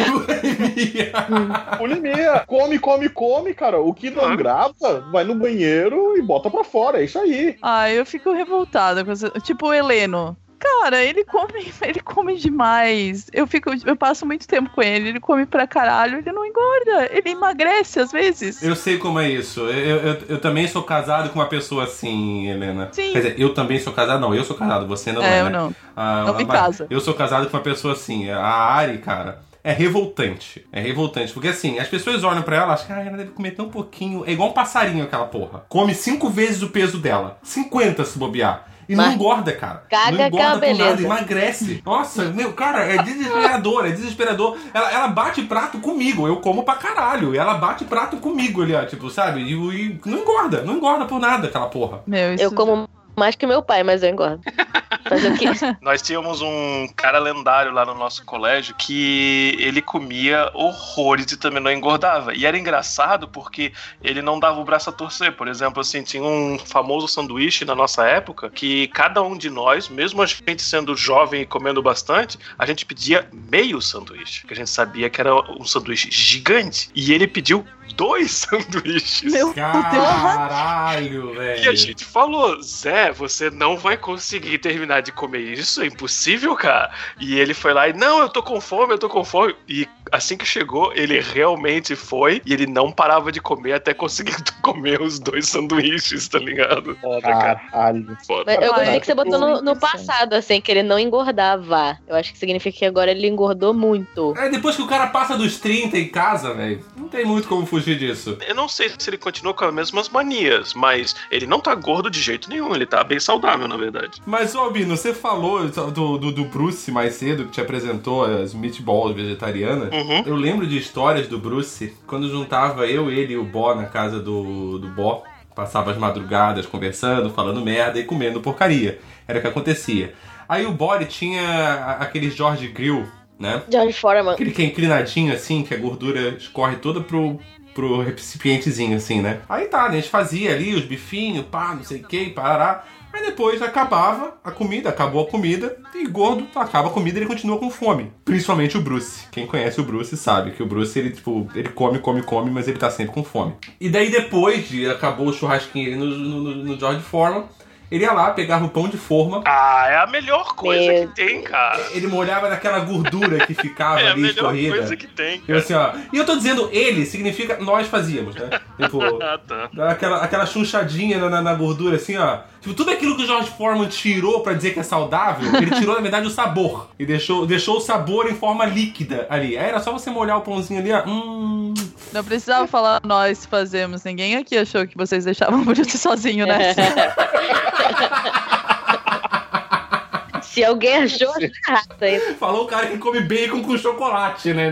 Bulimia. Come, come, come, cara. O que não grava, vai no banheiro e bota pra fora. É isso aí. Ah, eu fico revoltada com essa... Tipo o Heleno. Cara, ele come, ele come demais. Eu fico, eu passo muito tempo com ele. Ele come pra caralho, ele não engorda. Ele emagrece às vezes. Eu sei como é isso. Eu, eu, eu também sou casado com uma pessoa assim, Helena. Sim. Quer dizer, eu também sou casado. Não, eu sou casado, você não é, É, eu né? não. Ah, Não me casa. Eu sou casado com uma pessoa assim. A Ari, cara. É revoltante. É revoltante. Porque assim, as pessoas olham pra ela e acham que ah, ela deve comer tão pouquinho. É igual um passarinho aquela porra. Come cinco vezes o peso dela. 50 se bobear. E não Mas- engorda, cara. Caga não que é engorda com nada, emagrece. Nossa, meu, cara, é desesperador, é desesperador. Ela, ela bate prato comigo, eu como pra caralho. E ela bate prato comigo ali, ó, tipo, sabe? E, e não engorda, não engorda por nada aquela porra. Meu, Eu como mais que meu pai, mas eu engordo. Fazer o quê? Nós tínhamos um cara lendário lá no nosso colégio que ele comia horrores e também não engordava. E era engraçado porque ele não dava o braço a torcer. Por exemplo, assim, tinha um famoso sanduíche na nossa época que cada um de nós, mesmo a gente sendo jovem e comendo bastante, a gente pedia meio sanduíche. Que a gente sabia que era um sanduíche gigante. E ele pediu dois sanduíches. Meu Caralho, velho. E a gente falou, Zé, você não vai conseguir terminar de comer isso, é impossível, cara. E ele foi lá e, não, eu tô com fome, eu tô com fome. E assim que chegou, ele realmente foi e ele não parava de comer até conseguir comer os dois sanduíches, tá ligado? Foda, cara. Caralho. Foda. Eu gostei que você botou no, no passado, assim, que ele não engordava. Eu acho que significa que agora ele engordou muito. É, depois que o cara passa dos 30 em casa, velho, não tem muito como fugir disso. Eu não sei se ele continua com as mesmas manias, mas ele não tá gordo de jeito nenhum, ele tá bem saudável, na verdade. Mas, ô Albino, você falou do, do, do Bruce mais cedo, que te apresentou as meatballs vegetarianas. Uhum. Eu lembro de histórias do Bruce, quando juntava eu, ele e o Bó na casa do, do Bó. Passava as madrugadas conversando, falando merda e comendo porcaria. Era o que acontecia. Aí o Bó, tinha aquele George Grill, né? George Foreman. Aquele que é inclinadinho assim, que a gordura escorre toda pro, pro recipientezinho assim, né? Aí tá, né? A gente fazia ali os bifinhos, pá, não sei o que, parará. Aí depois acabava a comida, acabou a comida, e gordo, acaba a comida e ele continua com fome. Principalmente o Bruce. Quem conhece o Bruce sabe que o Bruce, ele, tipo, ele come, come, come, mas ele tá sempre com fome. E daí depois de acabou o churrasquinho ali no, no, no George Foreman, ele ia lá, pegava o pão de forma, Ah, é a melhor coisa Meu que tem, cara. ele molhava naquela gordura que ficava É a ali melhor escorrida. coisa que tem, E cara. assim, ó. E eu tô dizendo ele, significa nós fazíamos, né? Tipo, Ah, tá. aquela, aquela chunchadinha na, na- na gordura, assim, ó. Tipo, tudo aquilo que o George Foreman tirou pra dizer que é saudável, ele tirou, na verdade, o sabor. E deixou, deixou o sabor em forma líquida ali. Aí era só você molhar o pãozinho ali, ó. Hum. Não precisava falar nós fazemos. Ninguém aqui achou que vocês deixavam o Bruce sozinho, né? Se alguém achou, tá errado aí. Falou o cara que come bacon com chocolate, né?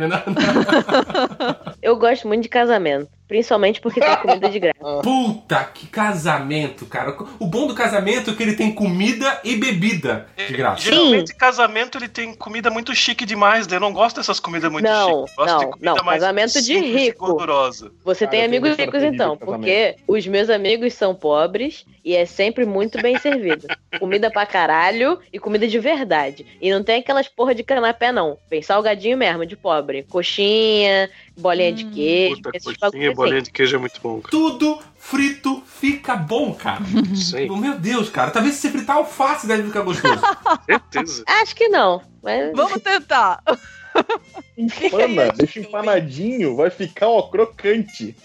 Eu gosto muito de casamento. Principalmente porque tem comida de graça. Puta, que casamento, cara. O bom do casamento é que ele tem comida e bebida de graça. Geralmente, casamento ele tem comida muito chique demais, né? Eu não gosto dessas comidas muito Não, chiques. Eu Gosto de não, comida não. mais Casamento de rico. gordurosa. Você Cara, tem amigos ricos então, de porque os meus amigos são pobres e é sempre muito bem servido. comida pra caralho e comida de verdade. E não tem aquelas porra de canapé, não. Vem salgadinho mesmo, de pobre. Coxinha, bolinha de queijo. Puta, esses coxinha bolinha de queijo é muito bom, cara. Tudo frito fica bom, cara. Sei, Meu Deus, cara. Talvez se você fritar alface deve ficar gostoso. certeza. Acho que não. Mas... Vamos tentar. Empana, deixa empanadinho, vai ficar, ó, crocante.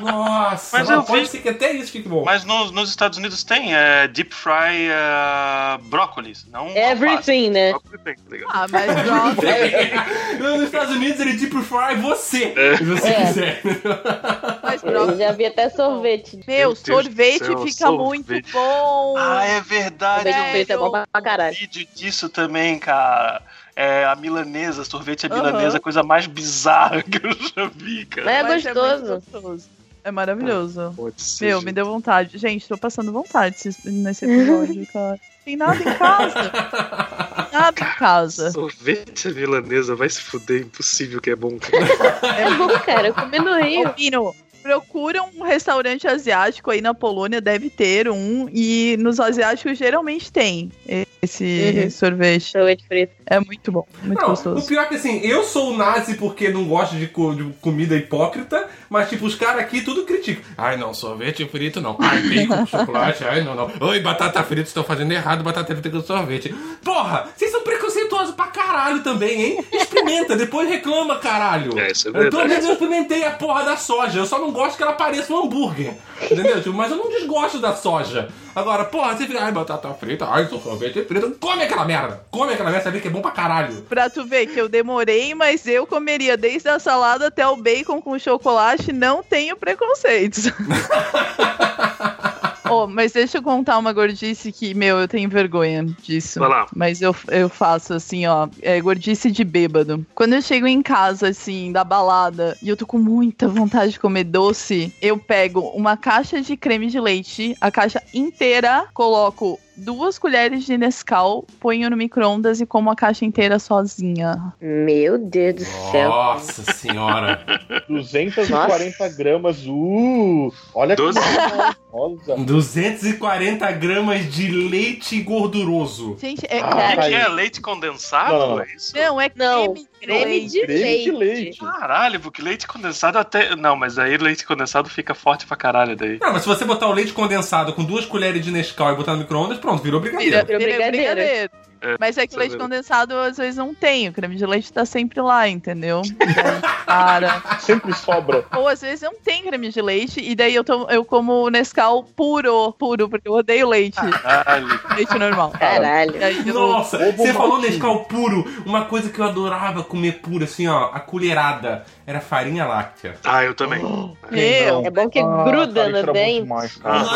Nossa, Mas mas eu pode vi- ser que até isso fique bom. Mas nos, nos Estados Unidos tem é, deep fry é, brócolis, não Everything, né? Everything, tá? Ah, mas brócolis. Nos Estados Unidos ele deep fry você, se você É. quiser. Mas Eu brócolis. já vi até sorvete. Meu, Meu sorvete céu, fica sorvete. muito bom. Ah, é verdade. Sorvete é bom pra caralho. vídeo disso também, cara. É a milanesa, sorvete à Aham. milanesa, a coisa mais bizarra que eu já vi, cara. Mas é Mas gostoso. muito gostoso. É maravilhoso. Pode ser, Meu, gente. me deu vontade. Gente, tô passando vontade nesse- episódio, cara. Tem nada em casa. Nada em casa. Sorvete à milanesa, vai se fuder, impossível que é bom, cara. É bom, cara. Eu comi no Rio. Ô, Pino, Procura um restaurante asiático aí na Polônia, deve ter um. E nos asiáticos geralmente tem esse Uhum. sorvete. Sorvete frito. É muito bom, muito Não, o gostoso. pior é que assim, eu sou o nazi porque não gosto de, co- de comida hipócrita, mas tipo, os caras aqui tudo criticam. Ai não, sorvete frito não. Ai, bacon com chocolate, ai não, não. Oi, batata frita, estão fazendo errado, batata frita com sorvete. Porra, vocês são preconceituosos pra caralho também, hein? Experimenta, depois reclama, caralho. É, isso é Eu, pelo verdade. menos eu experimentei a porra da soja, eu só não gosto que ela pareça um hambúrguer. Entendeu? Tipo, mas eu não desgosto da soja. Agora, porra, você fica, ai, batata frita, ai, sorvete frito. Come aquela merda. Come aquela merda, sabe que é bom pra caralho. Pra tu ver que eu demorei, mas eu comeria desde a salada até o bacon com chocolate, não tenho preconceitos. Oh, mas deixa eu contar uma gordice que, meu, eu tenho vergonha disso. Vai lá. Mas eu, eu faço assim, ó, é gordice de bêbado. Quando eu chego em casa, assim, da balada, e eu tô com muita vontade de comer doce, eu pego uma caixa de creme de leite, a caixa inteira, coloco duas colheres de Nescau, ponho no micro-ondas e como a caixa inteira sozinha. Meu Deus do céu. Nossa senhora. 240 gramas, uh! Olha que Doze. rosa. 240 gramas de leite gorduroso. Gente, é Ah, O que, creme. que é? Leite condensado? Não, não. É isso? Não, é Não, creme, de creme leite. de leite. leite. Caralho, porque leite condensado até. Não, mas aí leite condensado fica forte pra caralho daí. Não, mas se você botar o leite condensado com duas colheres de Nescau e botar no micro-ondas, pronto, virou brigadeiro. Virou brigadeiro. É, Mas é que o leite condensado às vezes não tem. O creme de leite tá sempre lá, entendeu? Cara. Sempre sobra. Ou às vezes não tem creme de leite e daí eu, tomo, eu como Nescau puro, puro, porque eu odeio leite. Caralho. leite normal. Caralho. E aí eu- Nossa, Ovo você falou. Nescau puro. Uma coisa que eu adorava comer puro, assim, ó, a colherada, era farinha láctea. Ah, eu também. Meu, É bom que Ah, gruda no dente.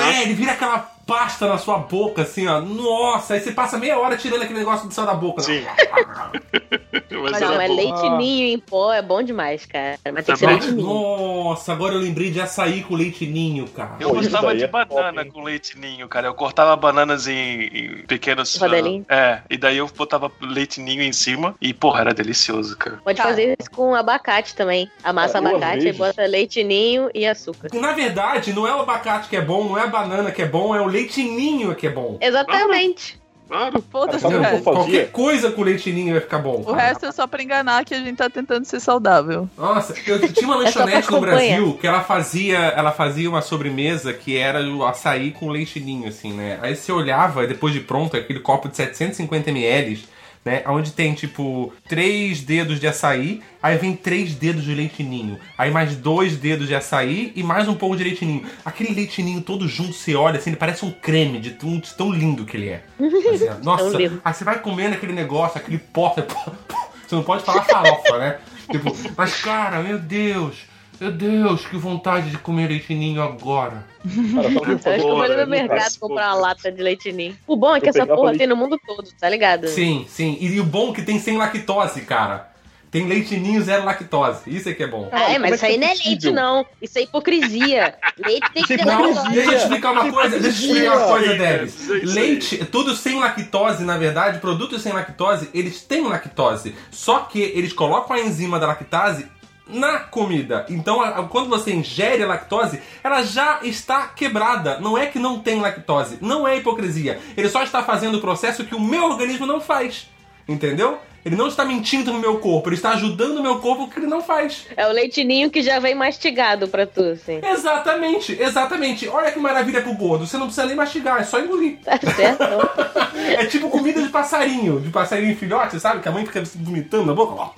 É, ele vira aquela pasta na sua boca, assim, ó. Nossa, aí você passa meia hora tirando aquele negócio do céu da boca. Sim. Mas Mas não, é bom. leite ninho em pó, é bom demais, cara. Mas tem que ser Tá leite ninho. Nossa, agora eu lembrei de açaí com leite ninho, cara. Eu Pô, gostava de é banana com leite ninho, cara. Eu cortava bananas em, em pequenos. Rodelinhos? ah, É, e daí eu botava leite ninho em cima e, porra, era delicioso, cara. Pode Cara. fazer isso com abacate também. Amassa Ah, duas abacate e bota leite ninho e açúcar. Na verdade, não é o abacate que é bom, não é a banana que é bom, é o leite ninho que é bom. Exatamente. Claro. Foda-se Sabe o resto. Qualquer coisa com leite ninho vai ficar bom. O resto é só pra enganar que a gente tá tentando ser saudável. Nossa, eu tinha uma É lanchonete no acompanhar. Brasil que ela fazia, ela fazia uma sobremesa que era o açaí com leite ninho, assim, né? Aí você olhava, depois de pronto, aquele copo de 750 ml, né? Onde tem, tipo, três dedos de açaí, aí vem três dedos de leite ninho. Aí mais dois dedos de açaí e mais um pouco de leite ninho. Aquele leite ninho todo junto, você olha, assim, ele parece um creme de tão, de tão lindo que ele é. Assim, nossa, aí você vai comendo aquele negócio, aquele pó. Você não pode falar farofa, né? Tipo, mas cara, meu Deus, meu Deus, que vontade de comer leite ninho agora. Cara, eu acho que eu vou ali no mercado comprar uma lata de leite ninho. O bom é que Eu essa porra leite- tem no mundo todo, tá ligado? Sim, sim. E, o bom é que tem sem lactose, cara. Tem leite ninho zero lactose. Isso é que é bom. Ah, é, mas é isso aí não é é leite, não. Isso é hipocrisia. Leite tem que ter é Não, hipocrisia. lactose. deixa eu te explicar uma coisa. Deixa eu te explicar uma coisa, Debs. Leite, tudo sem lactose, na verdade, produtos sem lactose, eles têm lactose. Só que eles colocam a enzima da lactase na comida. Então, quando você ingere a lactose, ela já está quebrada. Não é que não tem lactose. Não é hipocrisia. Ele só está fazendo o processo que o meu organismo não faz. Entendeu? Ele não está mentindo no meu corpo, ele está ajudando o meu corpo que ele não faz. É o leite ninho que já vem mastigado pra tu, assim. Exatamente, exatamente. Olha que maravilha pro gordo. Você não precisa nem mastigar, é só engolir. Tá certo? É tipo comida de passarinho, de passarinho filhote, sabe? Que a mãe fica se vomitando na boca.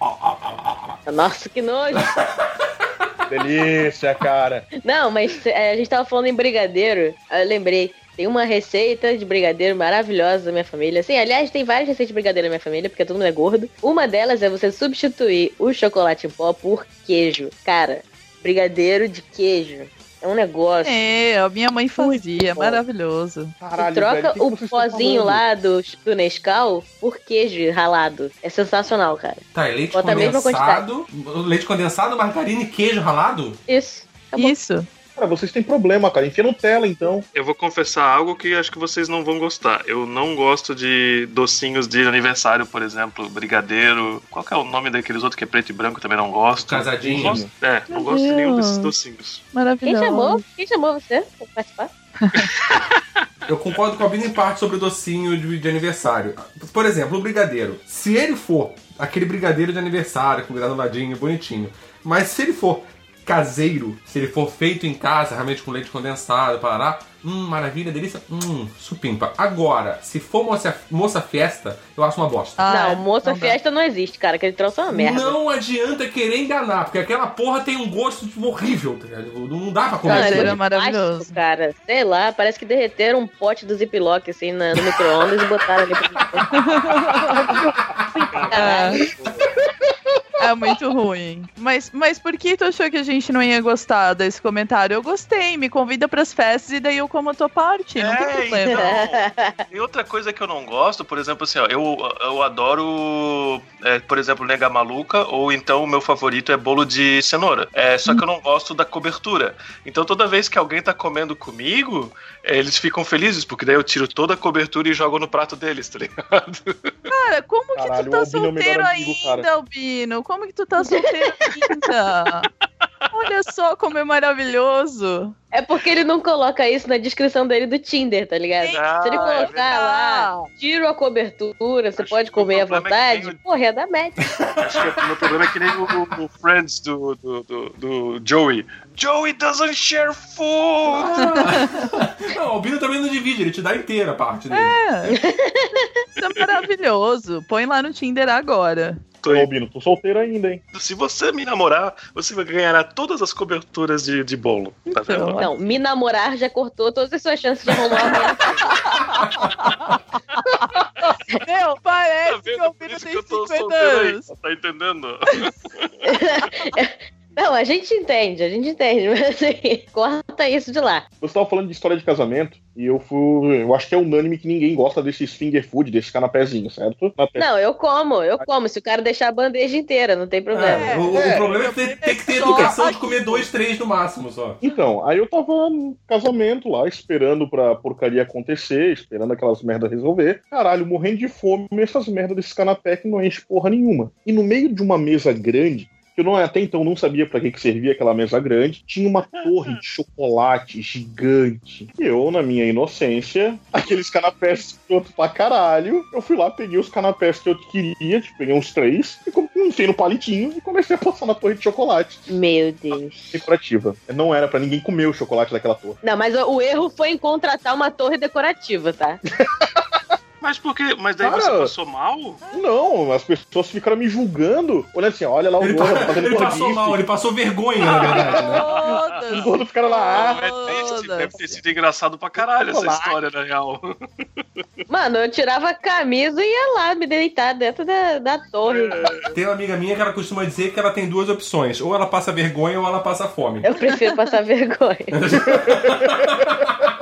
Nossa, que nojo. Delícia, cara. Não, mas é, a gente tava falando em brigadeiro. Eu lembrei. Tem uma receita de brigadeiro maravilhosa da minha família. Assim, aliás, tem várias receitas de brigadeiro na minha família, porque todo mundo é gordo. Uma delas é você substituir o chocolate em pó por queijo. Cara, brigadeiro de queijo. É um negócio. É, a minha mãe fazia, bom. maravilhoso. Caralho, Tu troca velho, que que o estão pozinho lá do, do Nescau por queijo ralado. É sensacional, cara. Tá, é leite Bota condensado. Leite condensado, margarina e queijo ralado? Isso. Acabou. Isso. Cara, vocês têm problema, cara. Enfia Nutella, então. Eu vou confessar algo que acho que vocês não vão gostar. Eu não gosto de docinhos de aniversário, por exemplo, brigadeiro. Qual que é o nome daqueles outros que é preto e branco? Também não gosto. Casadinho. Não gosto- é, não Meu gosto de nenhum Deus. desses docinhos. Quem Maravilhoso. chamou? Quem chamou você pra participar? Eu concordo com a Bina em parte sobre o docinho de, de aniversário. Por exemplo, o brigadeiro. Se ele for aquele brigadeiro de aniversário, com granuladinho, bonitinho, mas se ele for caseiro, se ele for feito em casa, realmente com leite condensado, parará, hum, maravilha, delícia, hum, supimpa. Agora, se for moça, moça festa, eu acho uma bosta. Ah, não, moça fiesta não existe, cara. Aquele troço é uma merda. Não adianta querer enganar, porque aquela porra tem um gosto tipo, horrível, tá ligado? Não dá pra comer Cara, era maravilhoso. cara, sei lá, parece que derreteram um pote do Ziploc assim na- no micro-ondas e botaram ali É muito ruim. Mas, mas por que tu achou que a gente não ia gostar desse comentário? Eu gostei, me convida pras festas e daí eu como a tua parte, não tem É, problema. então. E outra coisa que eu não gosto, por exemplo, assim, ó, eu, eu adoro, é, por exemplo, nega maluca, ou então o meu favorito é bolo de cenoura. É, só que eu não gosto da cobertura. Então toda vez que alguém tá comendo comigo, eles ficam felizes, porque daí eu tiro toda a cobertura e jogo no prato deles, tá ligado? Cara, como que Caralho, tu o tá é solteiro amigo, ainda, cara. Albino? Como que tu tá solteiro ainda? Olha só como é maravilhoso. É porque ele não coloca isso na descrição dele do Tinder, tá ligado? Ah, Se ele é colocar verdade. lá, tiro a cobertura, você pode comer à é vontade, tem porra, é da média. Acho que o meu problema é que nem o, o- o Friends do, do, do, do Joey. Joey doesn't share food! Não, o Albino também não divide, ele te dá inteira a parte dele. É. Isso é maravilhoso. Põe lá no Tinder agora. Tô. Albino, tô solteiro ainda, hein? Se você me namorar, você vai ganhar todas as coberturas de, de bolo. Tá vendo? Não, me namorar já cortou todas as suas chances de arrumar uma Meu, parece Tá que o Albino tem que eu tô 50 solteiro aí. anos. Tá entendendo? Não, a gente entende, a gente entende, mas assim, corta isso de lá. Você tava falando de história de casamento e eu fui. Eu acho que é unânime que ninguém gosta desses finger food, desses canapézinhos, certo? Não, eu como, eu como. Se o cara deixar a bandeja inteira, não tem problema. É, o, o problema é que tem, tem que ter educação de comer dois, três no máximo só. Então, aí eu tava no casamento lá, esperando pra porcaria acontecer, esperando aquelas merdas resolver. Caralho, morrendo de fome, essas merdas desses canapé que não enche porra nenhuma. E no meio de uma mesa grande, eu não, até então não sabia pra que, que servia aquela mesa grande, tinha uma torre de chocolate gigante. E eu, na minha inocência, aqueles canapés pronto pra caralho, eu fui lá, peguei os canapés que eu queria, tipo, peguei uns três, e com- enfiei no palitinho e comecei a passar na torre de chocolate Meu Deus. decorativa. Não era pra ninguém comer o chocolate daquela torre. Não, mas o o erro foi em contratar uma torre decorativa, tá? Mas por quê? Mas daí Cara, você passou mal? Não, as pessoas ficaram me julgando. Olha assim, olha lá o Ele, gordo fazendo ele passou mal, ele passou vergonha, na verdade, né? Os gordos ficaram lá. ah, É triste, deve ter sido engraçado pra caralho essa história, na real. Mano, eu tirava a camisa e ia lá me deitar dentro da, da torre. Tem uma amiga minha que ela costuma dizer que ela tem duas opções. Ou ela passa vergonha ou ela passa fome. Eu prefiro passar vergonha.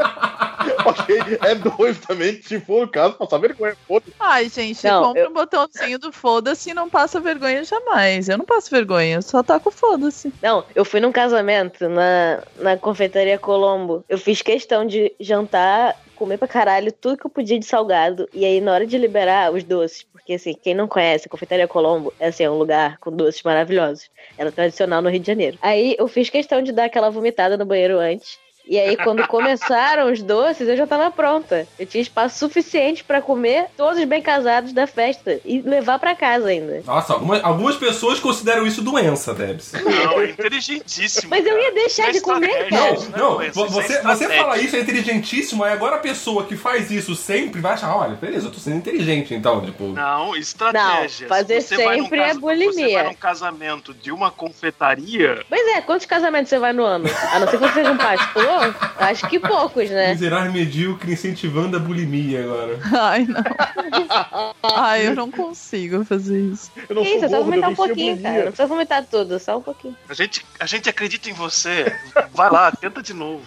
ok, é dois também, se for o caso, passar vergonha. Ai, gente, Não, compra eu- um botãozinho do foda-se e não passa vergonha jamais. Eu não passo vergonha, eu só taco foda-se. Não, eu fui num casamento na, na confeitaria Colombo. Eu fiz questão de jantar, comer pra caralho tudo que eu podia de salgado. E aí, na hora de liberar os doces, porque assim, quem não conhece, a confeitaria Colombo é assim, é um lugar com doces maravilhosos. Ela é tradicional no Rio de Janeiro. Aí eu fiz questão de dar aquela vomitada no banheiro antes. E aí, quando começaram os doces, eu já tava pronta. Eu tinha espaço suficiente pra comer todos bem casados da festa e levar pra casa ainda. Nossa, algumas, algumas pessoas consideram isso doença, Debs. Não, é inteligentíssimo. Mas eu ia deixar É de comer, cara. Não, é vo- doença, você, é você fala isso é inteligentíssimo, aí agora a pessoa que faz isso sempre vai achar, olha, beleza, eu tô sendo inteligente, então, tipo. Não, estratégia. Não, fazer você vai num sempre é casa- Você bulimia. vai num casamento de uma confeitaria, Pois é, quantos casamentos você vai no ano? A não ser que você seja um pastor, acho que poucos, né? Miserável medíocre incentivando a bulimia agora. Ai, não. Ai, eu não consigo fazer isso. Eu não Que isso, sou só gordo, eu vomitar um pouquinho, bulimia. cara. Não precisa vomitar tudo, só um pouquinho. a gente, a gente acredita em você. Vai lá, tenta de novo.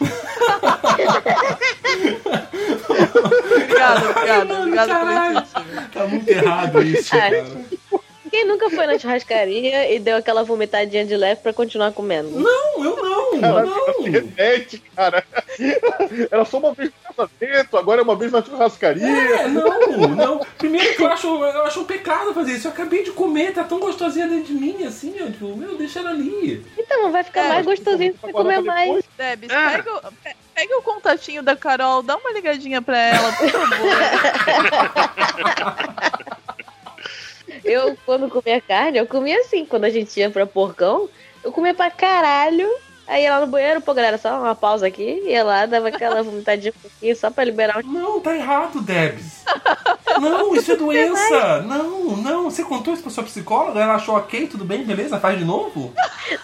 Obrigada, obrigada, obrigada por isso. Tá muito errado isso, Ai. cara. Quem nunca foi na churrascaria e deu aquela vomitadinha de leve pra continuar comendo? Não, eu não. Não, não. Repete, cara. Era só uma vez no casamento, agora é uma vez na churrascaria. É, não, não. Primeiro que eu acho, eu acho um pecado fazer isso. Eu acabei de comer, tá tão gostosinha dentro de mim, assim, ó. Tipo, meu, deixa ela ali. Então, vai ficar mais gostosinho se você comer mais. Debs, pega, o- pe- pega o contatinho da Carol, dá uma ligadinha pra ela, por favor. Eu, quando comia carne, eu comia assim. Quando a gente ia pra porcão, eu comia pra caralho. Aí ia lá no banheiro, pô, galera, só uma pausa aqui. Ia lá, dava aquela vomitadinha um pouquinho, só pra liberar o. Não, tá errado, Debs. Não, isso é doença. Não, não. Você contou isso pra sua psicóloga? Ela achou ok, tudo bem, beleza? Faz de novo?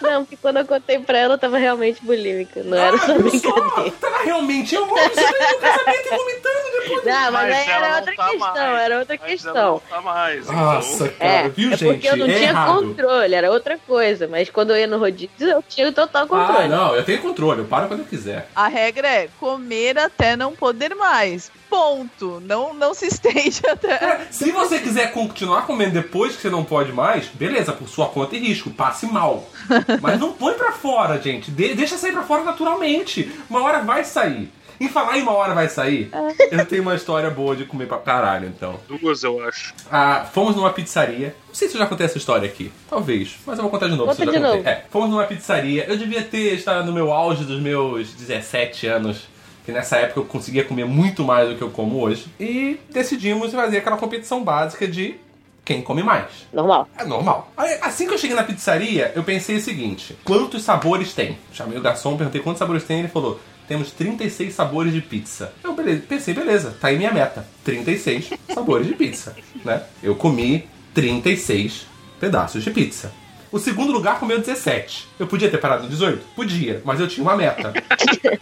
Não, porque quando eu contei pra ela, eu tava realmente bulímica. Não era só Ah, eu brincadeira. Tava realmente eu você veio no casamento e vomitando depois. Não, mas, Mas aí ela era outra tá questão, mais. era outra Mas questão. não tá mais. Nossa, então. cara, É, viu, é gente? porque eu não é tinha errado. controle, era outra coisa. Mas quando eu ia no rodízio, eu tinha o total controle. Ah, não, eu tenho controle, eu paro quando eu quiser. A regra é comer até não poder mais. Ponto. Não, não se estende até. Se você quiser continuar comendo depois que você não pode mais, beleza, por sua conta e risco, passe mal. Mas não põe pra fora, gente. De- deixa sair pra fora naturalmente. Uma hora vai sair. Em falar em uma hora vai sair, eu tenho uma história boa de comer pra caralho, então. Duas, eu acho. Ah, fomos numa pizzaria. Não sei se eu já contei essa história aqui. Talvez. Mas eu vou contar de novo. Conta se eu já de contei. novo. É, fomos numa pizzaria. Eu devia ter estado no meu auge dos meus 17 anos. Que nessa época eu conseguia comer muito mais do que eu como hoje. E decidimos fazer aquela competição básica de quem come mais. Normal. É normal. Aí, assim que eu cheguei na pizzaria, eu pensei o seguinte: quantos sabores tem? Chamei o garçom, perguntei quantos sabores tem, ele falou: temos 36 sabores de pizza. Eu beleza, pensei, beleza, tá aí minha meta. 36 sabores de pizza. Né? Eu comi 36 pedaços de pizza. O segundo lugar comeu 17. Eu podia ter parado no 18? Podia, mas eu tinha uma meta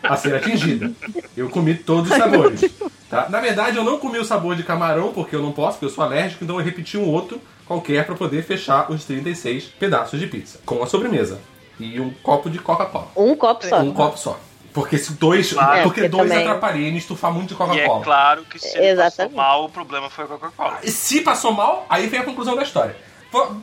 a ser atingida. Eu comi todos os sabores. Tá? Na verdade, eu não comi o sabor de camarão, porque eu não posso, porque eu sou alérgico, então eu repeti um outro qualquer para poder fechar os 36 pedaços de pizza. Com a sobremesa. E um copo de Coca-Cola. Um copo só. Um copo só. Porque se dois. Claro. porque É, porque dois também- atrapalhei em estufar muito de E Coca-Cola. é claro que se ele passou mal, o problema foi a Coca-Cola. E se passou mal, aí vem a conclusão da história.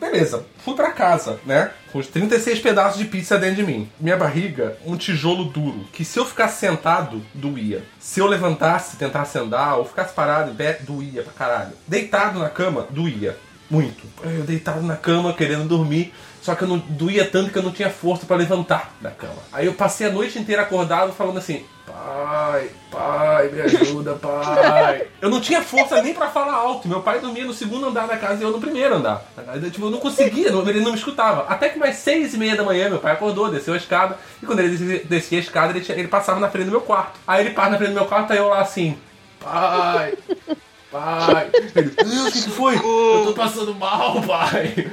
Beleza, fui pra casa, né? Com os 36 pedaços de pizza dentro de mim. Minha barriga, um tijolo duro. Que se eu ficasse sentado, doía. Se eu levantasse, tentasse andar, ou ficasse parado em pé, doía pra caralho. Deitado na cama, doía. Muito. Eu deitado na cama, querendo dormir. Só que eu não doía tanto que eu não tinha força pra levantar da cama. Aí eu passei a noite inteira acordado falando assim: Pai, pai, me ajuda, pai. Eu não tinha força nem pra falar alto. Meu pai dormia no segundo andar da casa e eu no primeiro andar. Aí, Tipo, eu não conseguia, ele não me escutava. Até que mais seis e meia da manhã, meu pai acordou, desceu a escada. E quando ele descia, a escada, ele, ele passava na frente do meu quarto. Aí ele passa na frente do meu quarto, aí eu lá assim: Pai, pai. Ele, "Ah, o que, que foi? Eu tô passando mal, pai.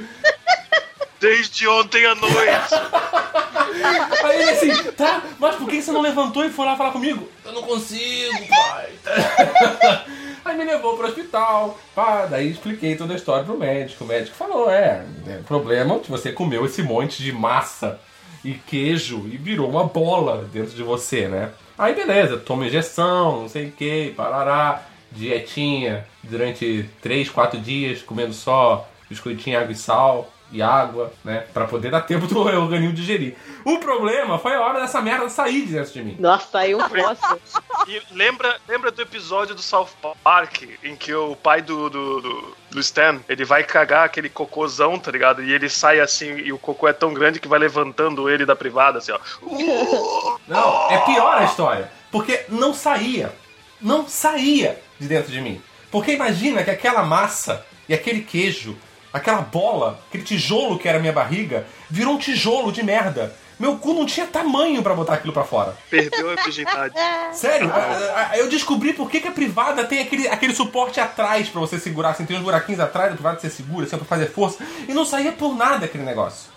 Desde ontem à noite. Aí ele assim, tá, mas por que você não levantou e foi lá falar comigo? Eu não consigo, pai. Aí me levou pro hospital, pá, daí expliquei toda a história pro médico. O médico falou, é, é problema que você comeu esse monte de massa e queijo e virou uma bola dentro de você, né? Aí beleza, toma injeção, não sei o que, parará, dietinha durante 3, 4 dias, comendo só biscoitinho, água e sal e água, né? Pra poder dar tempo do organismo digerir. O problema foi a hora dessa merda sair de dentro de mim. Nossa, aí um posso. E lembra, lembra do episódio do South Park em que o pai do, do, do, do Stan ele vai cagar aquele cocôzão, tá ligado? E ele sai assim e o cocô é tão grande que vai levantando ele da privada, assim, ó. Não, é pior a história. Porque não saía. Não saía de dentro de mim. Porque imagina que aquela massa e aquele queijo, aquela bola, aquele tijolo que era minha barriga, virou um tijolo de merda. Meu cu não tinha tamanho pra botar aquilo pra fora. Perdeu a virgindade. Sério, a- a- eu descobri por que, que a privada tem aquele, aquele suporte atrás pra você segurar, assim, tem uns buraquinhos atrás da privada você segura, assim, pra fazer força. E não saía por nada aquele negócio.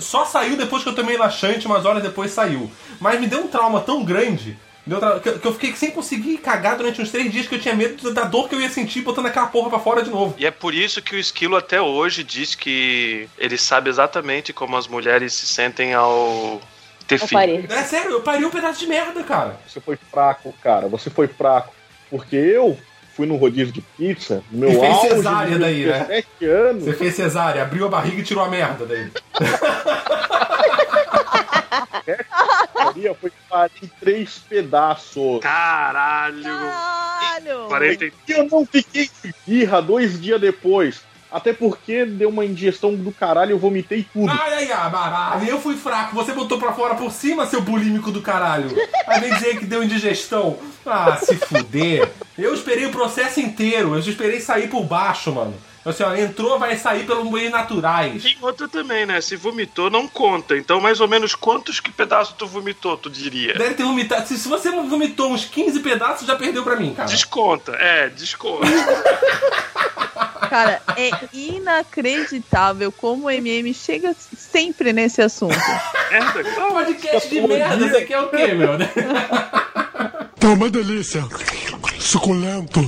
Só saiu depois que eu tomei laxante, umas horas depois saiu. Mas me deu um trauma tão grande me deu tra- que, eu- que eu fiquei sem conseguir cagar durante uns três dias que eu tinha medo da dor que eu ia sentir botando aquela porra pra fora de novo. E é por isso que o Esquilo até hoje diz que ele sabe exatamente como as mulheres se sentem ao ter filho. É sério, eu parei um pedaço de merda, cara. Você foi fraco, cara. Você foi fraco. Porque eu fui no rodízio de pizza, no meu E fez cesárea daí, né? 17 anos. Você fez cesárea, abriu a barriga e tirou a merda daí. pizzaria foi 43 pedaços. Caralho! Caralho! 40... E eu não fiquei de birra dois dias depois. Até porque deu uma indigestão do caralho, eu vomitei tudo. Ai, ai, ai, baralho, eu fui fraco. Você botou pra fora por cima, seu bulímico do caralho. Aí vem dizer que deu indigestão. Ah, se fuder. Eu esperei o processo inteiro. Eu esperei sair por baixo, mano. Assim, ó, entrou, vai sair pelo meio naturais. Tem outra também, né? Se vomitou, não conta. Então, mais ou menos, quantos que pedaços tu vomitou, tu diria? Deve ter vomitado. Se, se você vomitou uns 15 pedaços, já perdeu pra mim, cara. Desconta, é, desconta. Cara, é inacreditável como o MM chega sempre nesse assunto. Merda, Ah, podcast de merda, isso aqui é o quê, meu? Tá uma delícia. Suculento.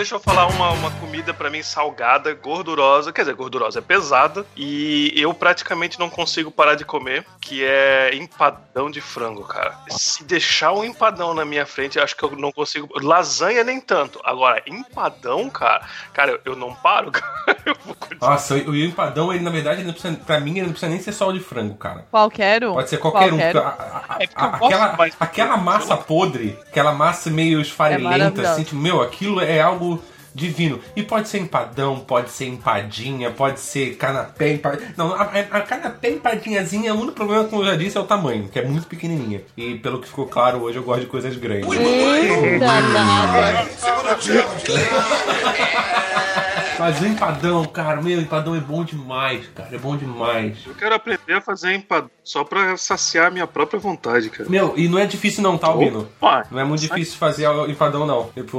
Deixa eu falar uma, uma comida pra mim salgada, gordurosa, quer dizer, gordurosa é pesada e eu praticamente não consigo parar de comer, que é empadão de frango, cara. Se deixar um empadão na minha frente, eu acho que eu não consigo. Lasanha nem tanto. Agora, empadão, cara, cara, eu, eu não paro, cara. Eu vou continuar. Nossa, o empadão, ele na verdade, ele não precisa, pra mim, ele não precisa nem ser só o de frango, cara. Qualquer um. Pode ser qualquer um. Qualquer porque a- a- É aquela, aquela frango, massa podre, aquela massa meio esfarelenta, maravilhosa. assim, tipo, meu, aquilo é algo divino. E pode ser empadão, pode ser empadinha, pode ser canapé, empadinha. Não, a, a- canapé empadinhazinha, o único problema, como eu já disse, é o tamanho, que é muito pequenininha. E pelo que ficou claro hoje, eu gosto de coisas grandes. Mas o empadão, cara, meu, empadão é bom demais, cara, é bom demais. Eu quero aprender a fazer empadão só pra saciar a minha própria vontade, cara. Meu, e não é difícil não, tá, Albino? Opa! Não é muito difícil fazer o empadão, não. Tipo,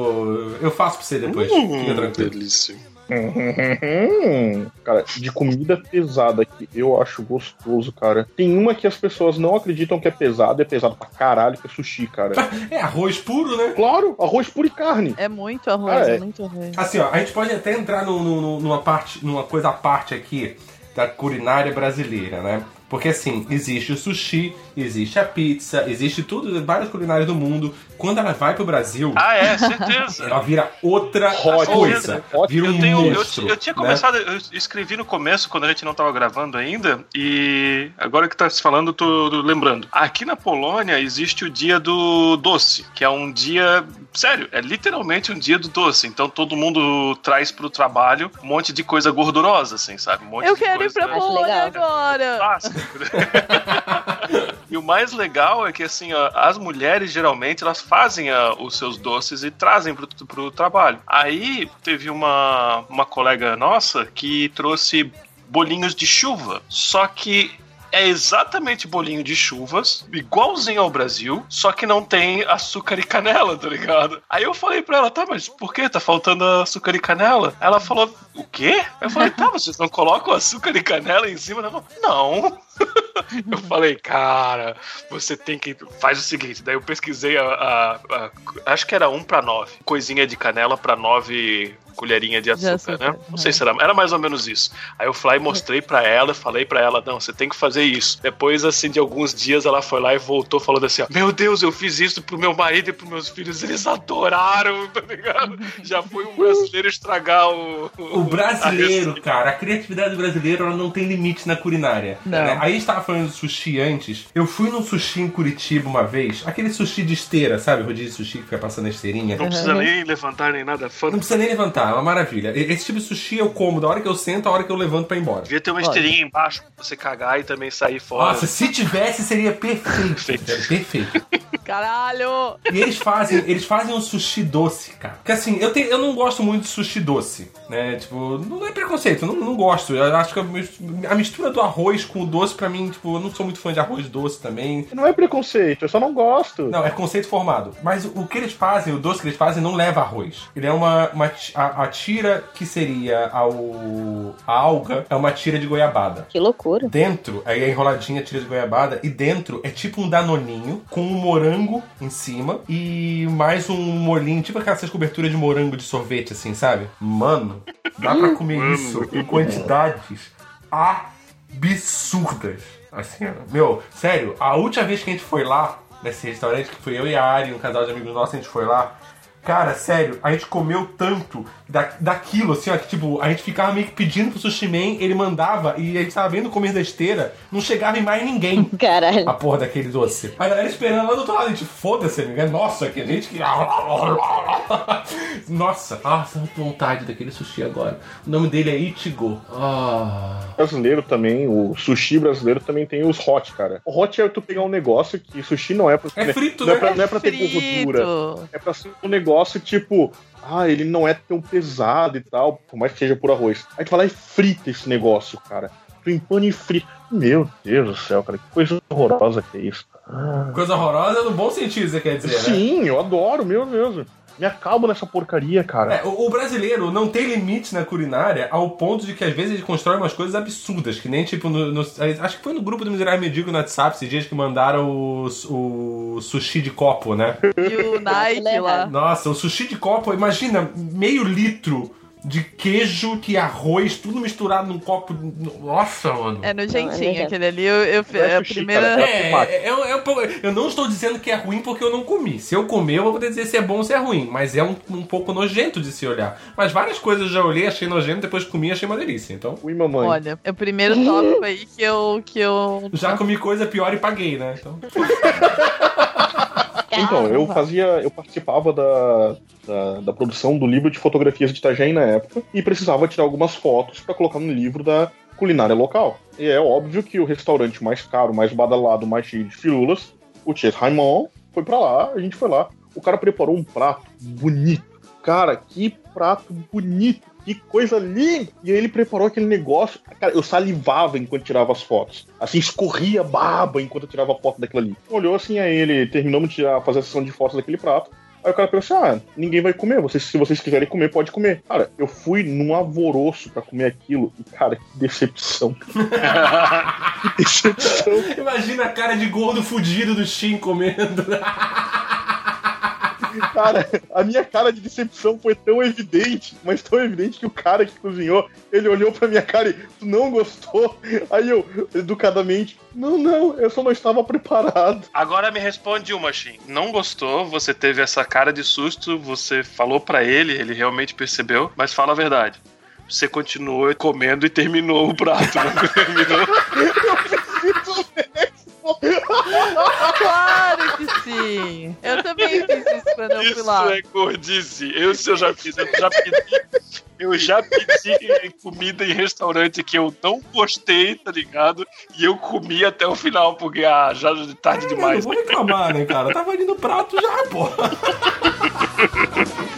eu faço pra você depois. Fica tranquilo. delícia. Hum, cara, de comida pesada que eu acho gostoso, cara. Tem uma que as pessoas não acreditam que é pesada, é pesado pra caralho, que é sushi, cara. É arroz puro, né? Claro, arroz puro e carne. É muito arroz, Ah, é. é. muito arroz. Assim, ó, a gente pode até entrar no- no- numa parte, numa coisa à parte aqui da culinária brasileira, né? Porque assim, existe o sushi, existe a pizza, existe tudo, várias culinárias do mundo. Quando ela vai pro Brasil, Ah, é, certeza. ela vira outra Hot, coisa. hot. Vira um Eu, tenho, eu, monstro. eu tinha né? começado, eu escrevi no começo, quando a gente não tava gravando ainda, e agora que tá se falando, eu tô lembrando. Aqui na Polônia existe o dia do doce, que é um dia. Sério, é literalmente um dia do doce. Então todo mundo traz pro trabalho um monte de coisa gordurosa, assim, sabe? Um monte Eu de quero ir coisa pra Acho Polônia agora. E o mais legal é que assim, ó, as mulheres geralmente elas fazem os seus doces e trazem pro, pro trabalho. Aí teve uma, uma colega nossa que trouxe bolinhos de chuva, só que é exatamente bolinho de chuvas, igualzinho ao Brasil, só que não tem açúcar e canela, tá ligado? Aí eu falei pra ela, tá, mas por que? Tá faltando açúcar e canela? Ela falou, o quê? Eu falei, tá, vocês não colocam açúcar e canela em cima? Ela falou, não. Eu falei, cara, você tem que. Faz o seguinte. Daí eu pesquisei a. a- a- acho que era um pra nove. Coisinha de canela pra nove colherinha de açúcar, açúcar, né? Não sei se era. Era mais ou menos isso. Aí eu fui lá e mostrei pra ela, falei pra ela, não, você tem que fazer isso. Depois, assim, de alguns dias, ela foi lá e voltou falando assim: ó, Meu Deus, eu fiz isso pro meu marido e pros meus filhos, eles adoraram, tá ligado? Já foi um brasileiro estragar o. O brasileiro, a cara, a criatividade do brasileiro ela não tem limite na culinária. Não. né? Aí a gente tava falando de sushi antes. Eu fui num sushi em Curitiba uma vez, aquele sushi de esteira, sabe? Rodízio de sushi que fica passando a esteirinha. Não precisa nem levantar nem nada. Fã- Não precisa nem levantar, é uma maravilha. Esse tipo de sushi eu como da hora que eu sento, a hora que eu levanto pra ir embora. Devia ter uma Olha. esteirinha embaixo pra você cagar e também sair fora. Nossa, se tivesse seria perfeito. Sério, perfeito. Caralho! E eles fazem, eles fazem um sushi doce, cara. Porque assim, eu, tenho, eu não gosto muito de sushi doce, né? Tipo, não é preconceito, eu não, não gosto. Eu acho que a mis- a mistura do arroz com o doce, pra mim, tipo, eu não sou muito fã de arroz doce também. Não é preconceito, eu só não gosto. Não, é conceito formado. Mas o que eles fazem, o doce que eles fazem, não leva arroz. Ele é uma. uma a, a tira que seria ao, a alga, é uma tira de goiabada. Que loucura. Dentro, aí é enroladinha, tira de goiabada, e dentro é tipo um danoninho com um morango em cima e mais um molinho, tipo aquelas coberturas de morango de sorvete, assim, sabe? Mano, dá pra comer isso em quantidades absurdas. Assim, meu, sério, a última vez que a gente foi lá, nesse restaurante, que foi eu e a Ari, um casal de amigos nossos, a gente foi lá. Cara, sério, a gente comeu tanto da, daquilo, assim, ó, que tipo, a gente ficava meio que pedindo pro sushi man, ele mandava e a gente tava vendo comer da esteira, não chegava em mais ninguém. Caralho. A porra daquele doce. A galera esperando lá do outro lado, a gente, foda-se, amigo. É nossa, que a gente que. Nossa, nossa, vontade daquele sushi agora. O nome dele é Ichigo. Ah. brasileiro também, o sushi brasileiro também tem os hot, cara. O hot é tu pegar um negócio que sushi não é pra, É frito, não é né? pra, não é pra ter Frito. gordura. É pra ser um negócio tipo, ah, ele não é tão pesado e tal, por mais que seja por arroz. Aí tu vai lá e frita esse negócio, cara. Tu empana e frita. Meu Deus do céu, cara, que coisa horrorosa que é isso. Coisa horrorosa no bom sentido, você quer dizer, né? Sim, eu adoro, meu Deus. Me acalmo nessa porcaria, cara. É, o, o brasileiro não tem limite na culinária ao ponto de que às vezes ele constrói umas coisas absurdas, que nem tipo no, no- acho que foi no grupo do Miserável Medíocre no WhatsApp esses dias que mandaram o, o sushi de copo, né? E o Nike lá. Nossa, o sushi de copo, imagina, meio litro de queijo que arroz, tudo misturado num copo. Nossa, mano. É nojentinho, Não, é aquele ali. Eu, eu, Não é a sushi, primeira. cara, É, é, é, é eu não estou dizendo que é ruim porque eu não comi. Se eu comer, eu vou poder dizer se é bom ou se é ruim. Mas é um, um pouco nojento de se olhar. Mas várias coisas eu já olhei, achei nojento, depois comi achei uma delícia. Então, Ui, mamãe. Olha, é o primeiro tópico aí que eu. Que eu... já comi coisa pior e paguei, né? Então, Então, eu fazia. Eu participava da, da, da produção do livro de fotografias de Itajaí na época e precisava tirar algumas fotos pra colocar no livro da culinária local. E é óbvio que o restaurante mais caro, mais badalado, mais cheio de firulas, o Ties Raimond, foi pra lá, a gente foi lá. O cara preparou um prato bonito. Cara, que prato bonito. Que coisa linda! E aí ele preparou aquele negócio. Cara, eu salivava enquanto tirava as fotos. Assim, escorria baba enquanto eu tirava a foto daquilo ali. Olhou assim, aí ele terminou de tirar, fazer a sessão de fotos daquele prato. Aí o cara pensou, ah, ninguém vai comer. Vocês, se vocês quiserem comer, pode comer. Cara, eu fui num alvoroço pra comer aquilo. E, cara, que decepção. que decepção. imagina a cara de gordo fudido do Shin comendo. Cara, a minha cara de decepção foi tão evidente, mas tão evidente que o cara que cozinhou, ele olhou pra minha cara e, tu não gostou? Aí eu, educadamente, não, não, eu só não estava preparado. Agora me responde uma, Shin. Não gostou, você teve essa cara de susto, você falou pra ele, ele realmente percebeu, mas fala a verdade. Você continuou comendo e terminou o prato, não terminou? Claro que sim! Eu também fiz isso quando eu fui Isso lá. é gordice. Eu, se eu já fiz, eu já pedi. Eu já pedi comida em restaurante que eu não gostei, tá ligado? E eu comi até o final, porque ah, já é tarde Eu não demais. vou reclamar, né, cara? Tava ali no prato já, pô.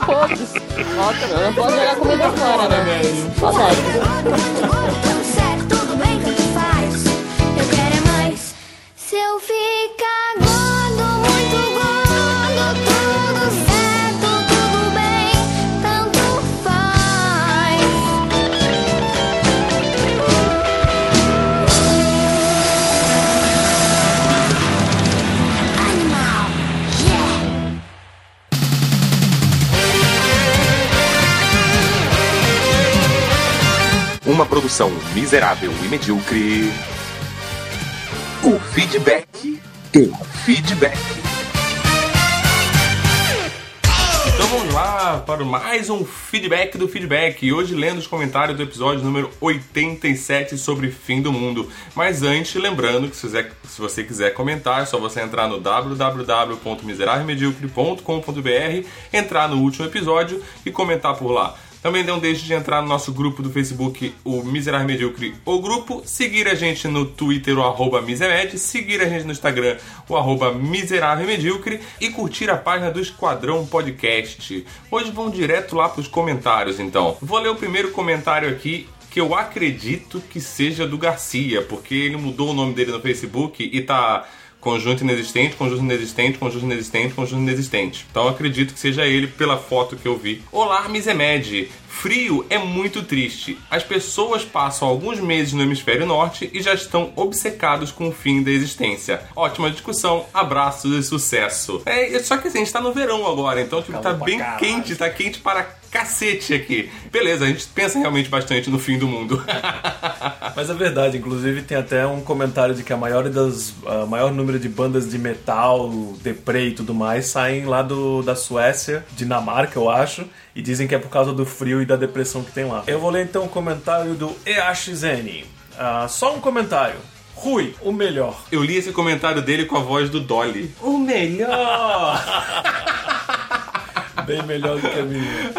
Foda-se. Nossa, não, não pode jogar comida fora, né? velho. Saudade. Eu ficar gordo, muito gordo, tudo certo, tudo bem, tanto faz. Animal, yeah. Uma produção miserável e medíocre. O feedback. O feedback. Então vamos lá para mais um feedback do feedback. E hoje lendo os comentários do episódio número 87 sobre fim do mundo. Mas antes, lembrando que se você, se você quiser comentar, é só você entrar no www.miserávelmedíocre.com.br, entrar no último episódio e comentar por lá. Também não deixe de entrar no nosso grupo do Facebook, o Miserável Medíocre, o grupo, seguir a gente no Twitter, o arroba Misemed, seguir a gente no Instagram, o arroba Miserável Medíocre e curtir a página do Esquadrão Podcast. Hoje vão direto lá para os comentários, então. Vou ler o primeiro comentário aqui que eu acredito que seja do Garcia, porque ele mudou o nome dele no Facebook e tá conjunto inexistente, conjunto inexistente, conjunto inexistente, conjunto inexistente. Então acredito que seja ele pela foto que eu vi. Olá, Misemed! Frio é muito triste. As pessoas passam alguns meses no hemisfério norte e já estão obcecados com o fim da existência. Ótima discussão, abraços e sucesso. É, só que assim, a gente tá no verão agora, então tipo, tá bem quente, tá quente para cacete aqui. Beleza, a gente pensa realmente bastante no fim do mundo. Mas é verdade, inclusive tem até um comentário de que a maior das a maior número de bandas de metal, deprê e tudo mais saem lá do, da Suécia, Dinamarca, eu acho, e dizem que é por causa do frio e da depressão que tem lá. Eu vou ler então o comentário do EAXN. Ah, só um comentário. Rui, o melhor. Eu li esse comentário dele com a voz do Dolly. O melhor! Bem melhor do que a minha.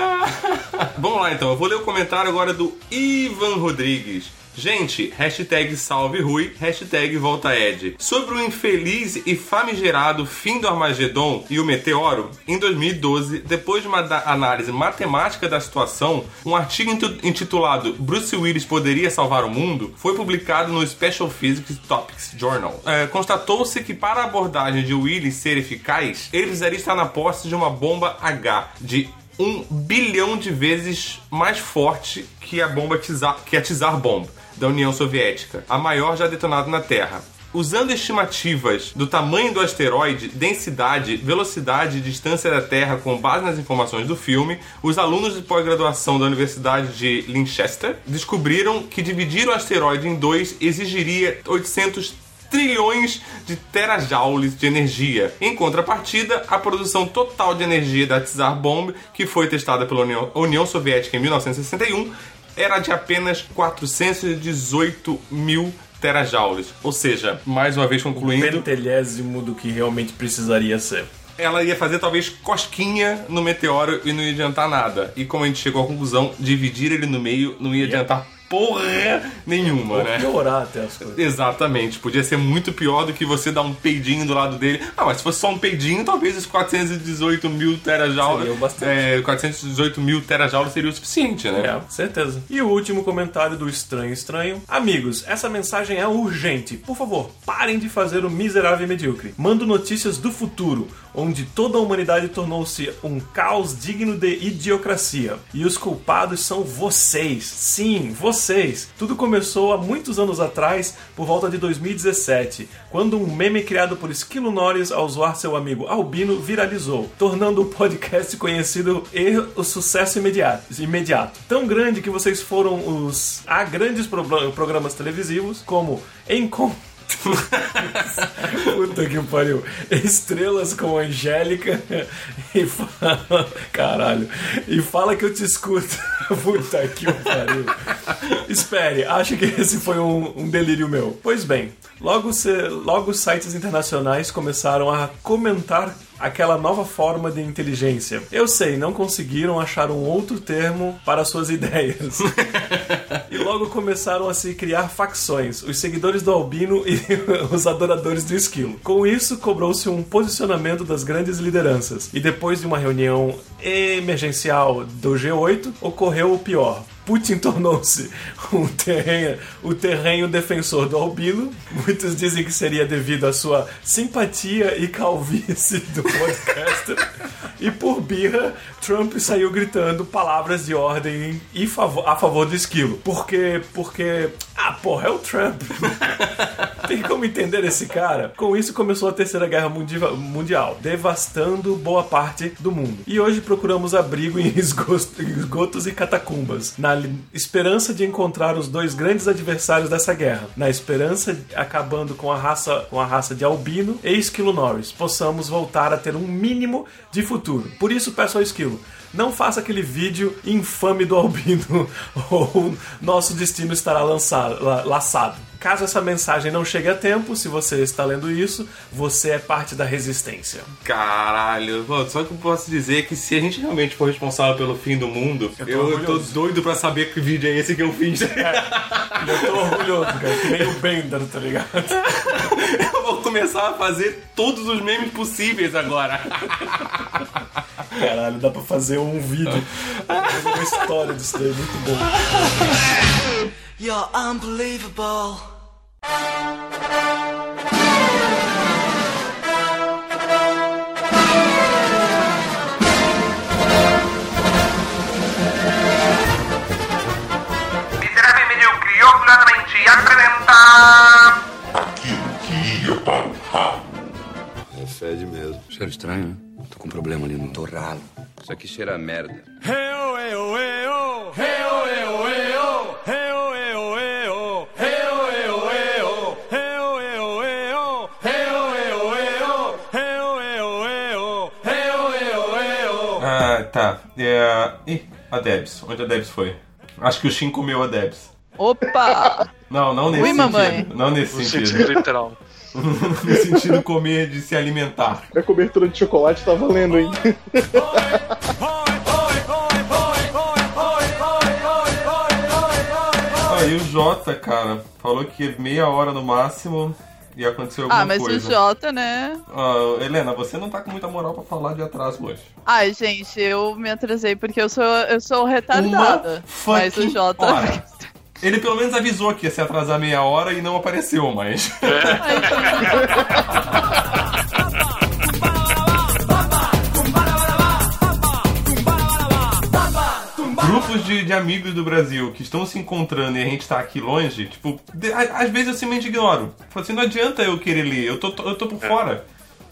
Vamos lá então, eu vou ler o comentário agora do Ivan Rodrigues. Gente, hashtag salve Rui, hashtag volta Ed. Sobre o infeliz e famigerado fim do Armagedon e o meteoro, em 2012, depois de uma análise matemática da situação, um artigo intitulado Bruce Willis poderia salvar o mundo foi publicado no Special Physics Topics Journal. É, Constatou-se que para a abordagem de Willis ser eficaz, ele precisaria estar na posse de uma bomba H de um bilhão de vezes mais forte que a bomba Tsar, que a Tsar Bomb da União Soviética, a maior já detonada na Terra. Usando estimativas do tamanho do asteroide, densidade, velocidade e distância da Terra com base nas informações do filme, os alunos de pós-graduação da Universidade de Winchester descobriram que dividir o asteroide em dois exigiria 800 trilhões de terajoules de energia. Em contrapartida, a produção total de energia da Tsar Bomb, que foi testada pela União Soviética em 1961, era de apenas 418 mil terajoules. Ou seja, mais uma vez concluindo. Um pentelésimo do que realmente precisaria ser. Ela ia fazer talvez cosquinha no meteoro e não ia adiantar nada. E como a gente chegou à conclusão, dividir ele no meio não ia adiantar porra nenhuma, Ou né? piorar até as coisas. Exatamente. Podia ser muito pior do que você dar um peidinho do lado dele. Ah, mas se fosse só um peidinho, talvez os 418 mil terajoules... Seria bastante. É, 418 mil terajoules seria o suficiente, né? É, certeza. E o último comentário do Estranho Estranho. Amigos, essa mensagem é urgente. Por favor, parem de fazer o miserável e medíocre. Mando notícias do futuro, onde toda a humanidade tornou-se um caos digno de idiocracia. E os culpados são vocês. Sim, vocês. Tudo começou há muitos anos atrás, por volta de 2017, quando um meme criado por Esquilo Norris ao zoar seu amigo Albino viralizou, tornando o podcast conhecido e o sucesso imediato. imediato. Tão grande que vocês foram os a grandes pro- programas televisivos como Encom Puta que pariu. Estrelas com Angélica e fala. Caralho. E fala que eu te escuto. Puta que pariu. Espere, acho que esse foi um, um delírio meu. Pois bem, logo, se- logo sites internacionais começaram a comentar aquela nova forma de inteligência. Eu sei, não conseguiram achar um outro termo para suas ideias. e logo começaram a se criar facções, os seguidores do Albino e os adoradores do Esquilo. Com isso, cobrou-se um posicionamento das grandes lideranças. E depois de uma reunião emergencial do G8, ocorreu o pior. Putin tornou-se um terreno, o terreno defensor do albino. Muitos dizem que seria devido à sua simpatia e calvície do podcaster. e por birra, Trump saiu gritando palavras de ordem a favor do esquilo. Porque, porque, ah, porra, é o Trump. Tem como entender esse cara? Com isso começou a Terceira Guerra Mundi- Mundial, devastando boa parte do mundo. E hoje procuramos abrigo em esgotos e catacumbas, na esperança de encontrar os dois grandes adversários dessa guerra. Na esperança, acabando com a raça, com a raça de Albino e Esquilo Norris, possamos voltar a ter um mínimo de futuro. Por isso peço ao Esquilo, não faça aquele vídeo infame do Albino ou nosso destino estará lançado, la- laçado. Caso essa mensagem não chegue a tempo, se você está lendo isso, você é parte da resistência. Caralho, pô, só que eu posso dizer é que se a gente realmente for responsável pelo fim do mundo, eu tô tô, orgulhoso. doido pra saber que vídeo é esse que eu fiz. Eu tô orgulhoso, cara, que nem o Bender, tá ligado? eu vou começar a fazer todos os memes possíveis agora. Caralho, dá pra fazer um vídeo, uma história disso daí, muito bom. You're unbelievable. Miserável medíocre, orgulhosamente apresenta... Aquilo que ia para o rabo. Um Fede mesmo. Cheiro estranho, né? Tô com um problema ali no torralo. Isso aqui cheira a merda. Ah, tá. É... Ih, a Debs. Onde a Debs foi? Acho que o Shin comeu a Debs. Opa! Não, não nesse Ui, sentido. mamãe. Não nesse No sentido. sentido literal. no sentido comer de se alimentar. A cobertura de chocolate tá valendo, hein? Aí o Jota, cara, falou que meia hora no máximo ia acontecer alguma Ah, mas coisa. o Jota, né? Ah, Helena, você não tá com muita moral pra falar de atraso hoje. Ai, gente, eu me atrasei porque eu sou, eu sou retardada. Uma Mas o Jota. hora. Ele pelo menos avisou que ia se atrasar meia hora e não apareceu, mas. Grupos de, de amigos do Brasil que estão se encontrando e a gente tá aqui longe, tipo, de- a- às vezes eu simplesmente ignoro. Falo assim, não adianta eu querer ler, eu tô, tô- eu tô por fora.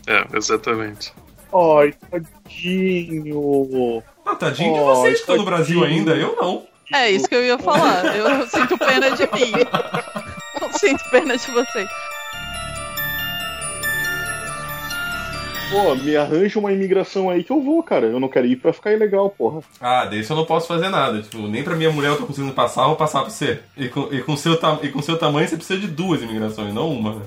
É, exatamente. Ai, tadinho. Ah, tadinho de Ai, vocês que estão no Brasil ainda, eu não. É isso que eu ia falar. Eu sinto pena de mim. Eu sinto pena de vocês. Pô, me arranja uma imigração aí que eu vou, cara. Eu não quero ir pra ficar ilegal, porra. Ah, desse eu não posso fazer nada. Tipo, nem pra minha mulher eu tô conseguindo passar, eu vou passar pra você. E com, e com, seu, ta- e com seu tamanho você precisa de duas imigrações, não uma. né?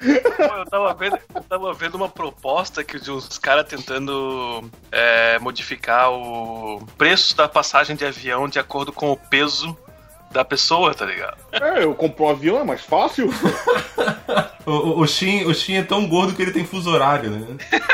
Eu tava vendo, eu tava vendo uma proposta que de uns caras tentando é, modificar o preço da passagem de avião de acordo com o peso da pessoa, tá ligado? É, eu compro um avião, é mais fácil. O, o, o, Shin, o Shin é tão gordo que ele tem fuso horário, né?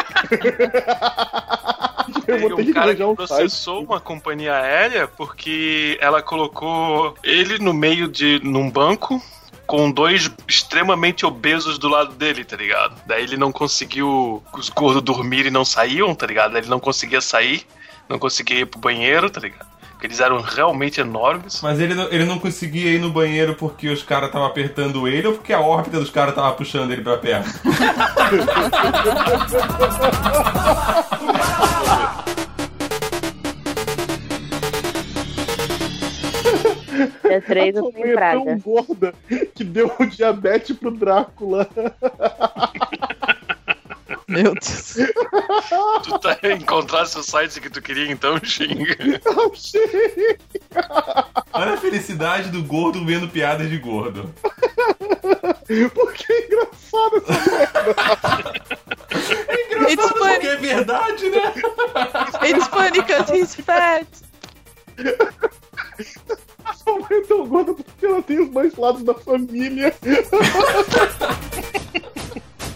Eu vou ter um que cara que um processou uma companhia aérea porque ela colocou ele no meio de num banco com dois extremamente obesos do lado dele, tá ligado? Daí ele não conseguiu os gordos dormirem e não saíam, tá ligado? Daí ele não conseguia sair, não conseguia ir pro banheiro, tá ligado? Porque eles eram realmente enormes. Mas ele não, ele não conseguia ir no banheiro porque os caras estavam apertando ele ou porque a órbita dos caras tava puxando ele pra perto? Dia 3 eu Sua tô mãe em é Praga. tão gorda que deu um diabetes pro Drácula. Meu Deus. Tu tá encontrasse o site que tu queria então, xinga. Achei. Olha a felicidade do gordo vendo piadas de gordo. Porque é engraçado essa merda. It's funny. Porque é verdade, né? It's funny because he's fat. Sua mãe é tão gorda porque ela tem os dois lados da família.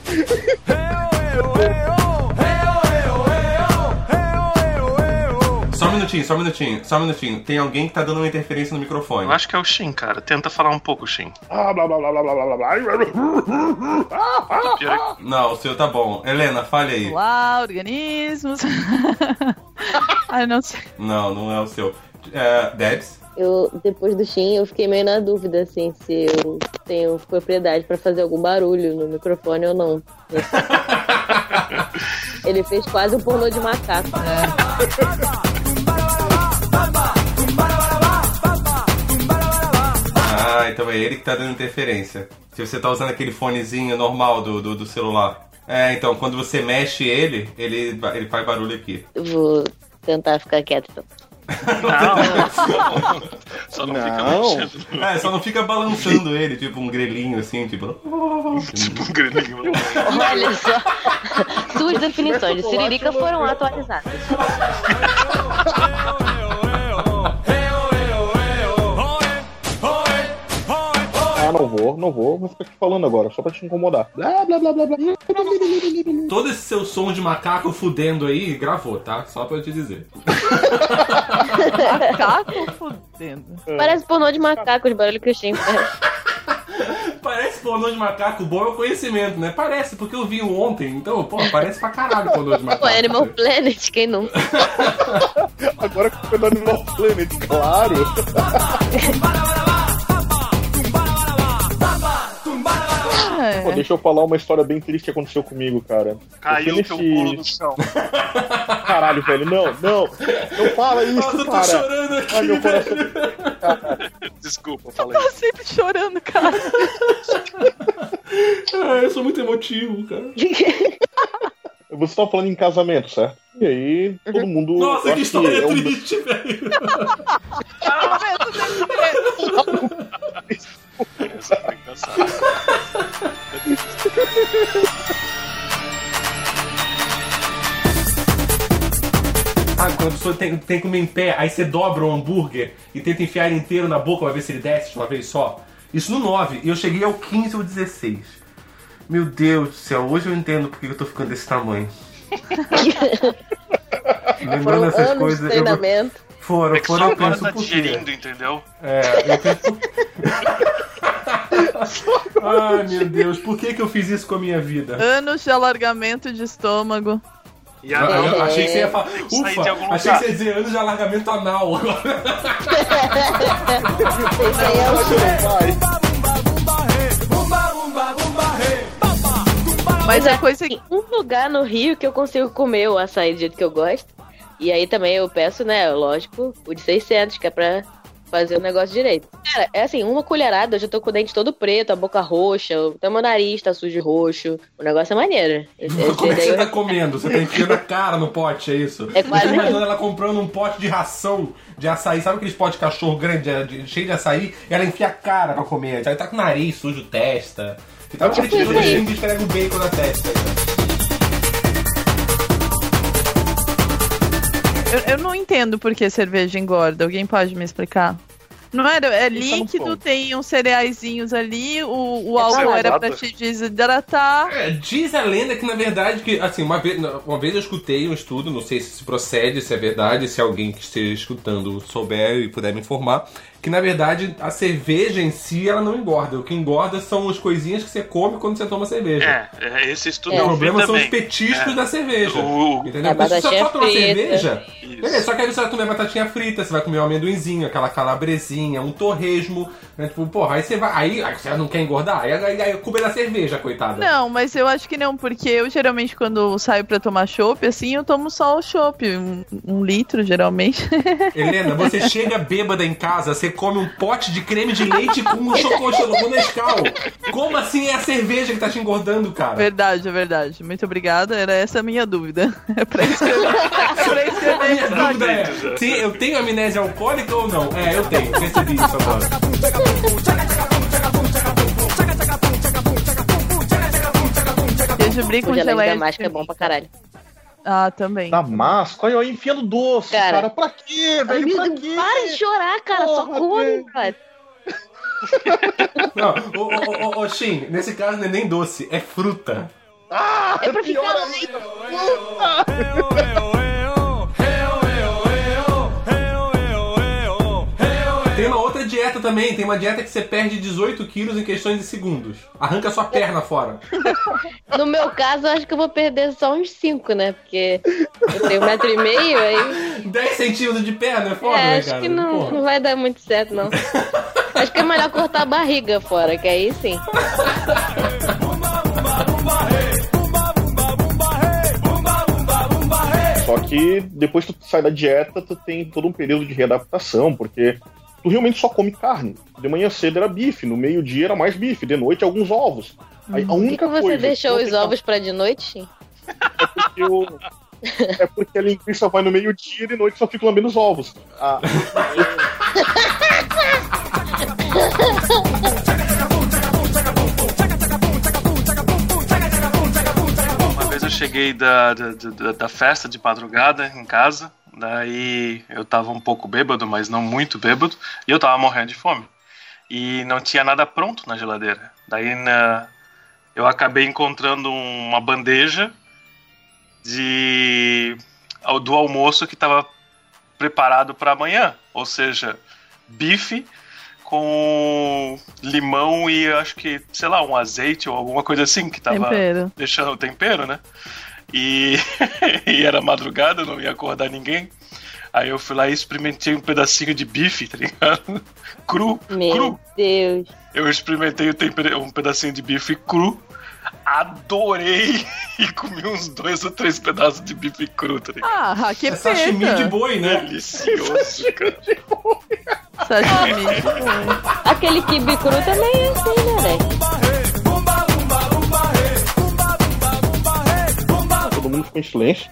Só um minutinho, só um minutinho, só um minutinho. Tem alguém que tá dando uma interferência no microfone. Eu acho que é o Shin, cara. Tenta falar um pouco, Shin. Ah, blá blá blá blá blá blá. Não, o seu tá bom. Helena, fale aí. Olá, organismos. ah, não sei. Não, não é o seu. É, Debs? Eu, depois do Shin, eu fiquei meio na dúvida, assim, se eu tenho propriedade pra fazer algum barulho no microfone ou não. Ele fez quase um pornô de macaco. Ah, então é ele que tá dando interferência. Se você tá usando aquele fonezinho normal do, do, do celular. É, então, quando você mexe ele, ele, ele faz barulho aqui. Eu vou tentar ficar quieto, então. Só não, Não. fica mexendo. É, só não fica balançando ele, tipo um grelhinho assim, tipo. Tipo um grilinho. Olha só. Suas definições de Siririca foram atualizadas. Não vou, não vou. Vou ficar aqui falando agora, só pra te incomodar. Blá blá blá blá blá. Todo esse seu som de macaco fudendo aí, gravou, tá? Só pra eu te dizer. Macaco fudendo. Parece pornô de macaco, de barulho que Shin faz. Parece pornô de macaco, bom é o conhecimento, né? Parece, porque eu vi um ontem, então, pô, parece pra caralho pornô de macaco. Pô, Animal Planet, quem nunca? Agora que foi do Animal Planet, claro. É. Pô, deixa eu falar uma história bem triste que aconteceu comigo, cara. Caiu Eu teu fui pulo no chão. Caralho, velho, não, não. Não fala isso, Nossa, eu tô cara. chorando aqui, Ai, meu coração. Desculpa, falei. Tá sempre chorando, cara. Ah, eu sou muito emotivo, cara. Você tava falando em casamento, certo? E aí, todo mundo. Nossa, eu que história é um- triste, velho. Essa foi engraçada. Ah, quando a pessoa tem, tem que comer em pé, aí você dobra o hambúrguer e tenta enfiar ele inteiro na boca pra ver se ele desce de uma vez só. Isso no 9. E eu cheguei ao 15 ou 16. Meu Deus do céu, hoje eu entendo porque eu tô ficando desse tamanho. Lembrando Foram essas anos coisas. de eu- treinamento. Foram, É que foram, só eu agora penso tá por quê? digerindo, entendeu? É, eu penso. Ai meu Deus, por que, que eu fiz isso com a minha vida? Anos de alargamento de estômago. E agora achei que você ia falar. que Ufa, achei que você ia dizer anos de alargamento anal agora. Esse aí é o Mas é coisa Tem um lugar no Rio que eu consigo comer o açaí do jeito que eu gosto. E aí também eu peço, né, lógico, o de 600, que é pra fazer o negócio direito. Cara, é assim, uma colherada, eu já tô com o dente todo preto, a boca roxa, até meu nariz tá sujo de roxo. O negócio é maneiro. Como é que você eu- tá comendo? Você tá enfiando a cara no pote, é isso? É quase Eu tô imaginando isso. ela comprando um pote de ração de açaí. Sabe aqueles potes de cachorro grande, de- cheio de açaí? E ela enfia a cara pra comer. Aí tá com o nariz sujo, testa. E tá Tipo aí. de esfrega o bacon na testa. Eu, eu não entendo por que cerveja engorda. Alguém pode me explicar? Não era, é não líquido, tem uns cereaizinhos ali, o, o É álcool era pra te desidratar. É, diz a lenda que, na verdade, que, assim, uma vez, uma vez eu escutei um estudo, não sei se procede, se é verdade, se alguém que esteja escutando souber e puder me informar, que, na verdade, a cerveja em si, ela não engorda. O que engorda são as coisinhas que você come quando você toma cerveja. É, é, esse estudo É. O problema são os petiscos É. da cerveja. O- o- Entendeu? Se você só tomar frita. cerveja, Isso. beleza, só que aí você vai comer batatinha frita, você vai comer um amendoinzinho, aquela calabresinha, um torresmo, né? Tipo, porra, aí você vai. Aí, aí você não quer engordar, aí, aí, aí a culpa é da cerveja, coitada. Não, mas eu acho que não, porque eu geralmente quando saio pra tomar chopp, assim, eu tomo só o chopp, um, um litro geralmente. Helena, você chega bêbada em casa, você come um pote de creme de leite com um chocolate com Nescau. Como assim é a cerveja que tá te engordando, cara? verdade, é verdade. Muito obrigada, era essa a minha dúvida. É pra isso que eu, é pra isso que eu minha dúvida é, se eu tenho amnésia alcoólica ou não? É, eu tenho, percebi isso agora. Queijo brie com O geleia da de máscara é bom pra caralho. Ah, também. Damasco, olha, eu enfiando doce, cara. Cara. Pra quê, velho? Pra quê? para de chorar, cara. Só Porra, come, velho. cara. Não, ô, ô, ô, ô, Shin, nesse caso não é nem doce, é fruta. Ah, É pra ficar pior ainda. Tem dieta também, tem uma dieta que você perde 18 quilos em questões de segundos. Arranca sua perna fora. No meu caso, eu acho que eu vou perder só uns 5, né? Porque eu tenho um metro e meio, aí. 10 centímetros de perna é foda, É, né, acho cara? que não, Porra. não vai dar muito certo, não. Acho que é melhor cortar a barriga fora, que aí sim. Só que depois que tu sai da dieta, tu tem todo um período de readaptação, porque tu realmente só come carne. De manhã cedo era bife, no meio-dia era mais bife, de noite alguns ovos. Aí, a Por que, única que você coisa deixou os ovos pra de noite, Shin? porque eu- É porque a linguiça vai no meio-dia e de noite só fico lambendo os ovos. Ah, Uma vez eu cheguei da, da, da, da festa de madrugada em casa, daí eu tava um pouco bêbado, mas não muito bêbado, e eu tava morrendo de fome. E não tinha nada pronto na geladeira. Daí na, eu acabei encontrando uma bandeja de do almoço que estava preparado para amanhã, ou seja, bife com limão e acho que, sei lá, um azeite ou alguma coisa assim que tava Tempero. deixando o tempero, né? E, e era madrugada, não ia acordar ninguém. Aí eu fui lá e experimentei um pedacinho de bife, tá ligado? Cru, Meu cru. Deus. Eu experimentei um pedacinho de bife cru adorei e comi uns dois ou três pedaços de bife cru, tá ligado? Ah, que É sashimi de boi, né? Delicioso, cara. Sashimi. Aquele kibe cru também é assim, né, velho? Em silêncio.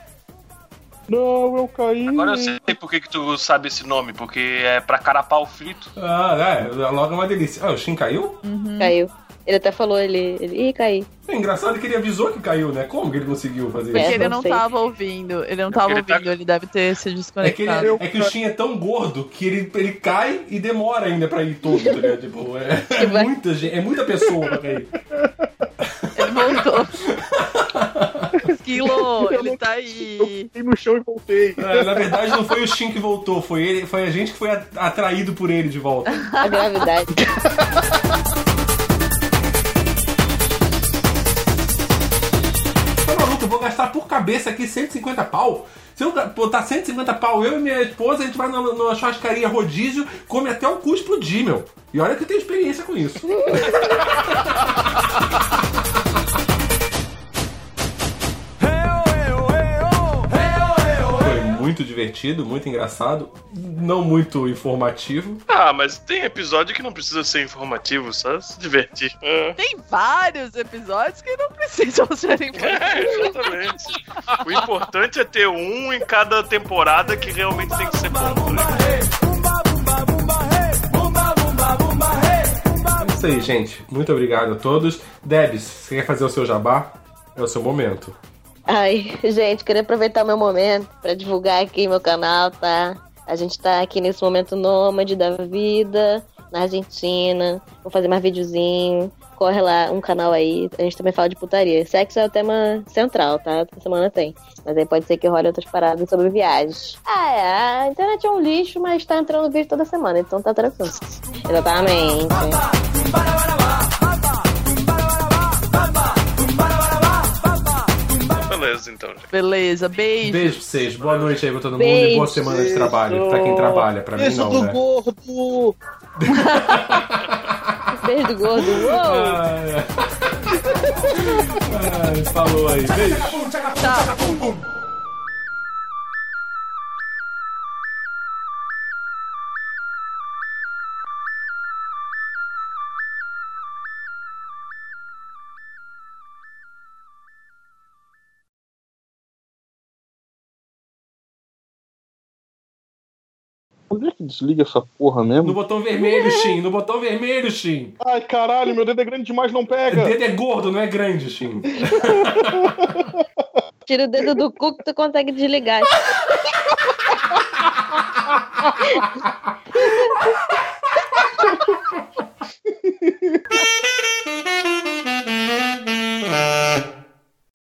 Não, eu caí. Agora eu sei por que, que tu sabe esse nome, porque é pra carapau frito. Ah, é, logo é uma delícia. Ah, o Shin caiu? Caiu. Ele até falou, ele. ele Ih, caí. É engraçado que ele avisou que caiu, né? Como que ele conseguiu fazer Porque isso? ele não tava ouvindo. Ele não tava ele tá- ouvindo, ele deve ter se É que, ele, desconectado. é que o Shin é tão gordo que ele, ele cai e demora ainda pra ir todo, tá ligado? Tipo, é, é muita gente, é muita pessoa pra cair. Ele voltou. Esquilo, ele tá aí. Fiquei no chão e voltei. É, na verdade, não foi o Shin que voltou, foi ele, foi a gente que foi atraído por ele de volta. A gravidade. Tá maluco, eu vou gastar por cabeça aqui 150 pau. Se eu botar 150 pau, eu e minha esposa, a gente vai numa, numa churrascaria rodízio, come até o cu explodir, meu. E olha que eu tenho experiência com isso. divertido, muito engraçado, não muito informativo. Ah, mas tem episódio que não precisa ser informativo, só se divertir. É. Tem vários episódios que não precisam ser É, informativos. exatamente. O importante é ter um em cada temporada que realmente tem que ser bom. tá É isso aí, gente. Muito obrigado a todos. Debs, você quer fazer o seu jabá? É o seu momento. Ai, gente, queria aproveitar o meu momento pra divulgar aqui meu canal, tá? A gente tá aqui nesse momento nômade da vida, na Argentina. Vou fazer mais videozinho. Corre lá, um canal aí. A gente também fala de putaria. Sexo é o tema central, tá? Toda semana tem. Mas aí pode ser que role outras paradas sobre viagens. Ah, é. A internet é um lixo, mas tá entrando vídeo toda semana, então tá tranquilo. Exatamente. Beleza, então. gente. Beleza, beijo. Beijo pra vocês. Boa noite aí pra todo mundo e boa Beijo. semana de trabalho. Pra quem trabalha, pra mim Beijo não, do né? gordo. Beijo do gordo. Ah, é. Ah, falou aí. Beijo. Onde é que desliga essa porra mesmo? No botão vermelho, Shin. No botão vermelho, Shin. Ai, caralho, meu dedo é grande demais, não pega. O dedo é gordo, não é grande, Shin. Tira o dedo do cu que tu consegue desligar.